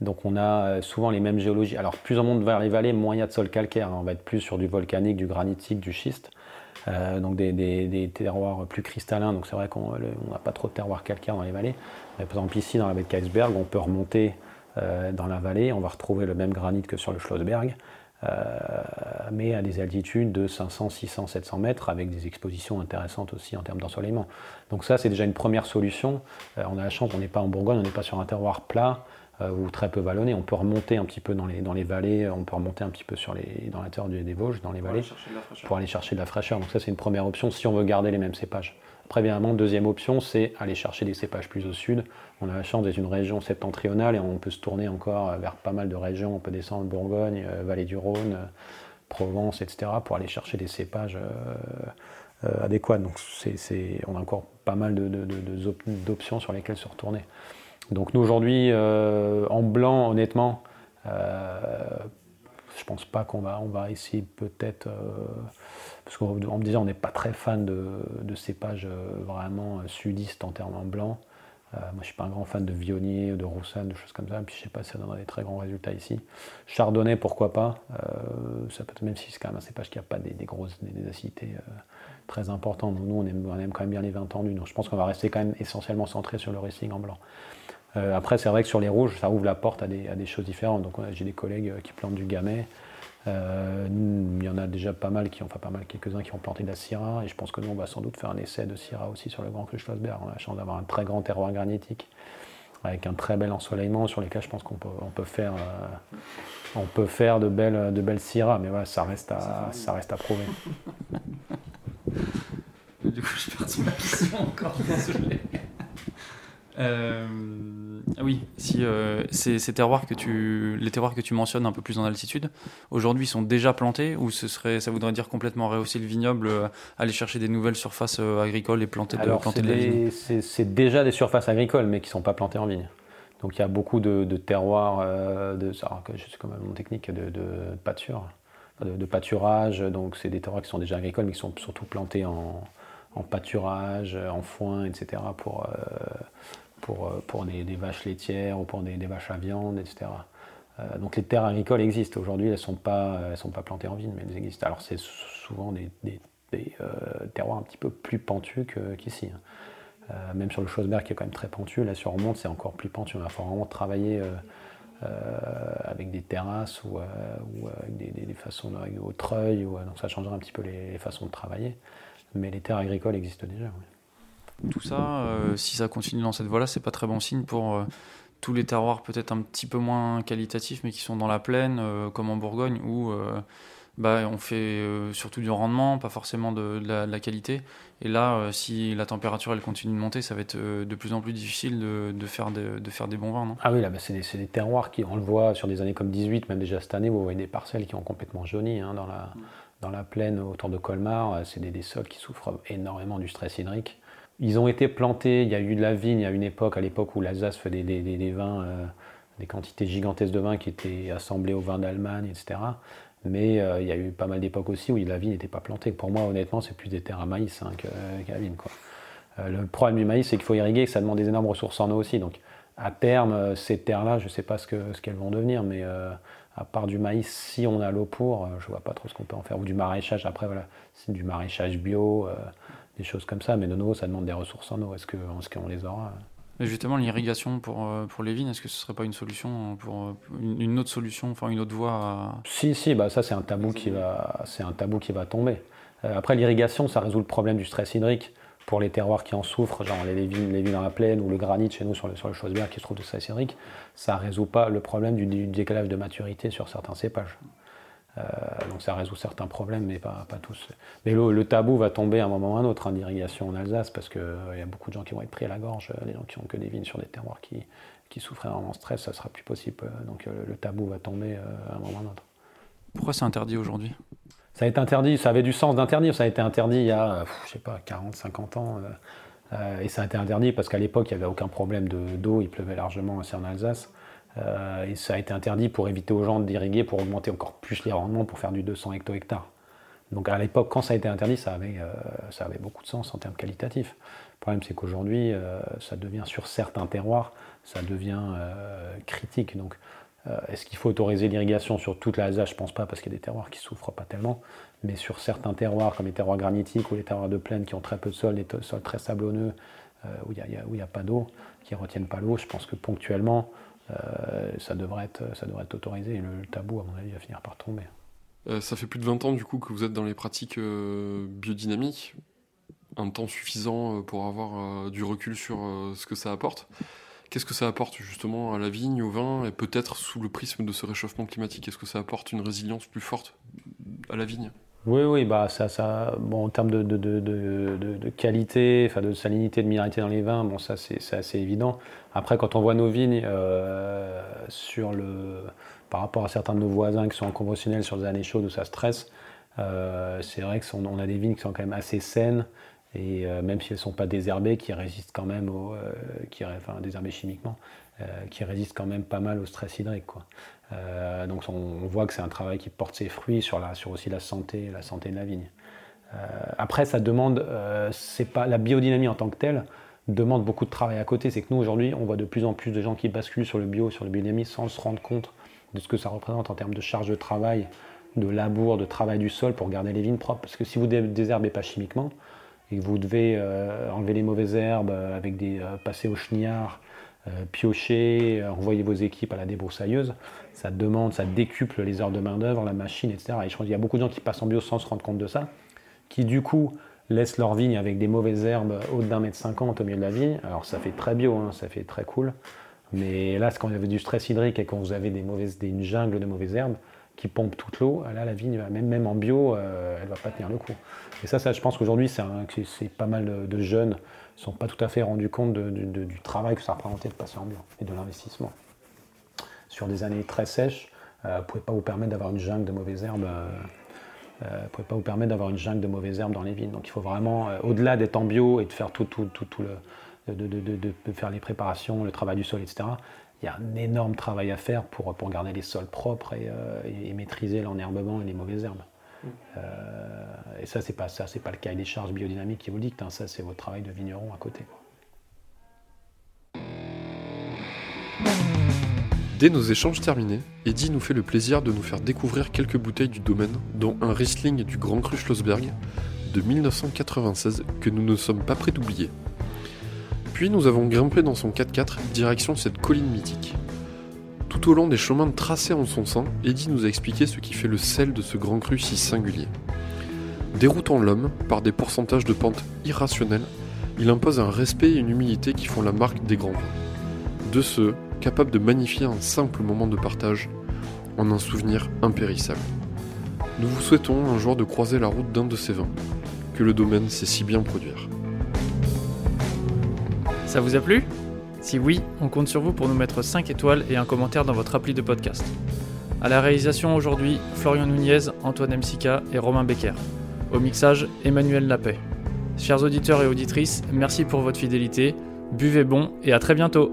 Speaker 1: Donc on a souvent les mêmes géologies. Alors plus on monte vers les vallées, moins il y a de sol calcaire. Hein. On va être plus sur du volcanique, du granitique, du schiste. Euh, donc des, terroirs plus cristallins. Donc c'est vrai qu'on n'a pas trop de terroirs calcaires dans les vallées. par exemple ici dans la baie de Keisberg, on peut remonter euh, dans la vallée, on va retrouver le même granit que sur le Schlossberg, euh, mais à des altitudes de 500, 600, 700 mètres avec des expositions intéressantes aussi en termes d'ensoleillement. Donc ça c'est déjà une première solution. on a la chance, on n'est pas en Bourgogne, on n'est pas sur un terroir plat. Euh, ou très peu vallonné. On peut remonter un petit peu dans les, dans les vallées, on peut remonter un petit peu sur les, dans la terre des Vosges, dans les vallées, pour aller chercher de la fraîcheur. Donc ça, c'est une première option si on veut garder les mêmes cépages. Après, évidemment, deuxième option, c'est aller chercher des cépages plus au sud. On a la chance d'être une région septentrionale et on peut se tourner encore vers pas mal de régions. On peut descendre Bourgogne, euh, Vallée du Rhône, euh, Provence, etc., pour aller chercher des cépages adéquats. Donc c'est, on a encore pas mal d'options sur lesquelles se retourner. Donc nous aujourd'hui, euh, en blanc, honnêtement, euh, je pense pas qu'on va, on va essayer peut-être, euh, parce qu'en me disant on n'est pas très fan de, cépages vraiment sudistes en termes en blanc. moi je suis pas un grand fan de Vionnier, de Roussanne, de choses comme ça, puis je sais pas si ça donnerait des très grands résultats ici. Chardonnay, pourquoi pas, ça peut même si c'est quand même un cépage qui n'a pas des, grosses des, acidités très importantes. nous on aime, on aime, quand même bien les vins tendus, donc je pense qu'on va rester quand même essentiellement centré sur le racing en blanc. Euh, après, c'est vrai que sur les rouges, ça ouvre la porte à des, choses différentes. Donc, j'ai des collègues euh, qui plantent du gamay. Euh, il y en a déjà pas mal qui ont, enfin pas mal, quelques-uns qui ont planté de la syrah. Et je pense que nous, on va sans doute faire un essai de syrah aussi sur le Grand Cru Schlossberg. On a la chance d'avoir un très grand terroir granitique avec un très bel ensoleillement sur lesquels je pense qu'on peut, on peut, faire, on peut faire de belles, de belles syrahs. Mais voilà, ça reste à, ça reste à prouver.
Speaker 2: du coup, je perds ma question encore, désolé. Euh, oui, si euh, ces, terroirs que tu, les terroirs que tu mentionnes un peu plus en altitude, aujourd'hui sont déjà plantés ou ce serait, ça voudrait dire complètement rehausser le vignoble, euh, aller chercher des nouvelles surfaces agricoles et planter, de, planter
Speaker 1: de C'est déjà des surfaces agricoles, mais qui ne sont pas plantées en vigne. Donc il y a beaucoup de, terroirs, de, je sais comment mon technique de, de pâture, de, pâturage. Donc c'est des terroirs qui sont déjà agricoles, mais qui sont surtout plantés en, en pâturage, en foin, etc. pour pour, euh, des, vaches laitières ou pour des, vaches à viande, etc. Euh, donc les terres agricoles existent. Aujourd'hui, elles ne sont, pas, sont pas plantées en vigne, mais elles existent. Alors c'est souvent des, euh, terroirs un petit peu plus pentus qu'ici. Hein. même sur le Schlossberg qui est quand même très pentu, là sur remonte c'est encore plus pentu. Il faut vraiment travailler avec des terrasses ou, avec des, façons au treuil, donc ça changera un petit peu les, façons de travailler. Mais les terres agricoles existent déjà.
Speaker 2: Tout ça, si ça continue dans cette voie-là, c'est pas très bon signe pour tous les terroirs peut-être un petit peu moins qualitatifs, mais qui sont dans la plaine, comme en Bourgogne, où bah, on fait euh, surtout du rendement, pas forcément de, la, qualité. Et là, euh, si la température elle continue de monter, ça va être euh, de plus en plus difficile de, faire, de, faire des bons vins. Non?
Speaker 1: Ah oui, là, bah, c'est des, terroirs qui, on le voit sur des années comme 18, même déjà cette année, vous voyez des parcelles qui ont complètement jauni hein, dans, la, dans la plaine autour de Colmar. C'est des, sols qui souffrent énormément du stress hydrique. Ils ont été plantés, il y a eu de la vigne à une époque, à l'époque où l'Alsace faisait des, vins, des quantités gigantesques de vins qui étaient assemblés au vin d'Allemagne, etc. Mais euh, il y a eu pas mal d'époques aussi où la vie n'était pas plantée. Pour moi, honnêtement, c'est plus des terres à maïs hein, que, la vigne. Euh, le problème du maïs, c'est qu'il faut irriguer que ça demande des énormes ressources en eau aussi. Donc, à terme, euh, ces terres-là, je ne sais pas ce qu'elles vont devenir, mais à part du maïs, si on a l'eau pour, je ne vois pas trop ce qu'on peut en faire. Ou du maraîchage, après, voilà, c'est du maraîchage bio, des choses comme ça. Mais de nouveau, ça demande des ressources en eau. Est-ce qu'on les aura
Speaker 2: justement, l'irrigation pour, euh, pour les vignes, est-ce que ce serait pas une solution, pour euh, une autre solution, enfin une autre voie
Speaker 1: Si, si, bah ça c'est un tabou qui va, c'est un tabou qui va tomber. Euh, après, l'irrigation, ça résout le problème du stress hydrique pour les terroirs qui en souffrent, genre les, vignes, les vignes dans la plaine ou le granit chez nous sur le, sur le Chaussebert qui se trouve de stress hydrique. Ça résout pas le problème du, du décalage de maturité sur certains cépages. Euh, donc ça résout certains problèmes, mais pas, pas tous. Mais le, tabou va tomber à un moment ou à un autre hein, d'irrigation en Alsace, parce qu'il euh, y a beaucoup de gens qui vont être pris à la gorge, les gens qui ont que des vignes sur des terroirs qui, qui souffrent énormément de stress, ça sera plus possible. Donc euh, le tabou va tomber à un moment ou à un autre.
Speaker 2: Pourquoi c'est interdit aujourd'hui?
Speaker 1: Ça a été interdit, ça avait du sens d'interdire, ça a été interdit il y a, je sais pas, 40, 50 ans. et ça a été interdit parce qu'à l'époque, il n'y avait aucun problème d'eau, il pleuvait largement aussi en Alsace. Euh, et ça a été interdit pour éviter aux gens d'irriguer, pour augmenter encore plus les rendements, pour faire du 200 hecto-hectares. Donc à l'époque, quand ça a été interdit, ça avait, euh, ça avait beaucoup de sens en termes qualitatifs. Le problème, c'est qu'aujourd'hui, euh, ça devient sur certains terroirs, ça devient critique. Donc est-ce qu'il faut autoriser l'irrigation sur toute la Alsace? Je ne pense pas, parce qu'il y a des terroirs qui souffrent pas tellement. Mais sur certains terroirs, comme les terroirs granitiques ou les terroirs de plaine qui ont très peu de sol, les sols très sablonneux, où il n'y a, a, pas d'eau, qui ne retiennent pas l'eau, je pense que ponctuellement, ça, devrait être, ça devrait être autorisé. Le, tabou, à mon avis, va finir par tomber.
Speaker 3: Euh, ça fait plus de 20 ans du coup que vous êtes dans les pratiques euh, biodynamiques, un temps suffisant pour avoir du recul sur ce que ça apporte. Qu'est-ce que ça apporte justement à la vigne, au vin, et peut-être sous le prisme de ce réchauffement climatique? Est-ce que ça apporte une résilience plus forte à la vigne?
Speaker 1: Oui, oui, bah ça, ça, bon, en termes de, qualité, enfin de salinité, de minéralité dans les vins, bon, ça c'est assez évident. Après, quand on voit nos vignes euh, sur le, par rapport à certains de nos voisins qui sont en conventionnel sur des années chaudes où ça stresse, euh, c'est vrai qu'on on a des vignes qui sont quand même assez saines et euh, même si elles ne sont pas désherbées, qui résistent quand même au, qui, enfin désherbées chimiquement, qui résistent quand même pas mal au stress hydrique. Quoi. Euh, donc on, voit que c'est un travail qui porte ses fruits sur, la, aussi la santé, la santé de la vigne. Euh, après, ça demande, euh, c'est pas la biodynamie en tant que telle demande beaucoup de travail à côté. C'est que nous aujourd'hui, on voit de plus en plus de gens qui basculent sur le bio, sur le biodynamie, sans se rendre compte de ce que ça représente en termes de charge de travail, de labour, de travail du sol pour garder les vignes propres. Parce que si vous désherbez pas chimiquement et que vous devez enlever les mauvaises herbes avec des passer au chenillard, piocher, envoyer vos équipes à la débroussailleuse, ça demande, ça décuple les heures de main-d'œuvre, la machine, etc. Et je y a beaucoup de gens qui passent en bio sans se rendre compte de ça, qui du coup laissent leur vigne avec des mauvaises herbes hautes d'un mètre cinquante au milieu de la vigne. Alors ça fait très bio, hein, ça fait très cool. Mais là, quand vous avez du stress hydrique et quand vous avez une jungle de mauvaises herbes qui pompent toute l'eau, là la vigne, même, même en bio, euh, elle ne va pas tenir le coup. Et ça, je pense qu'aujourd'hui, c'est pas mal de, jeunes ne sont pas tout à fait rendus compte du travail que ça représentait de passer en bio et de l'investissement sur des années très sèches, euh, ne pouvez pas vous permettre d'avoir une jungle de mauvaises herbes. Euh, euh pouvez pas vous permettre d'avoir une jungle de mauvaises herbes dans les vignes. Donc il faut vraiment, euh, au-delà d'être en bio et de faire tout, tout, tout, tout le, de, de, de, faire les préparations, le travail du sol, etc. Il y a un énorme travail à faire pour, pour garder les sols propres et, et, maîtriser l'enherbement et les mauvaises herbes. Mm. et ça, c'est pas ça, c'est pas le cahier des charges biodynamiques qui vous le dicte. Hein. ça, c'est votre travail de vigneron à côté.
Speaker 3: Dès nos échanges terminés, Eddie nous fait le plaisir de nous faire découvrir quelques bouteilles du domaine, dont un Riesling du Grand Cru Schlossberg de 1996 que nous ne sommes pas prêts d'oublier. Puis nous avons grimpé dans son 4x4 direction cette colline mythique. Tout au long des chemins tracés en son sein, Eddie nous a expliqué ce qui fait le sel de ce Grand Cru si singulier. Déroutant l'homme par des pourcentages de pente irrationnels, Il impose un respect et une humilité qui font la marque des grands vins. De ceux capables de magnifier un simple moment de partage en un souvenir impérissable. Nous vous souhaitons un jour de croiser la route d'un de ces vins, que le domaine sait si bien produire.
Speaker 2: Ça vous a plu? Si oui, on compte sur vous pour nous mettre 5 étoiles et un commentaire dans votre appli de podcast. À la réalisation aujourd'hui, Florian Nunez, Antoine Msika et Romain Becker. Au mixage, Emmanuel Lapet. Chers auditeurs et auditrices, merci pour votre fidélité, buvez bon et à très bientôt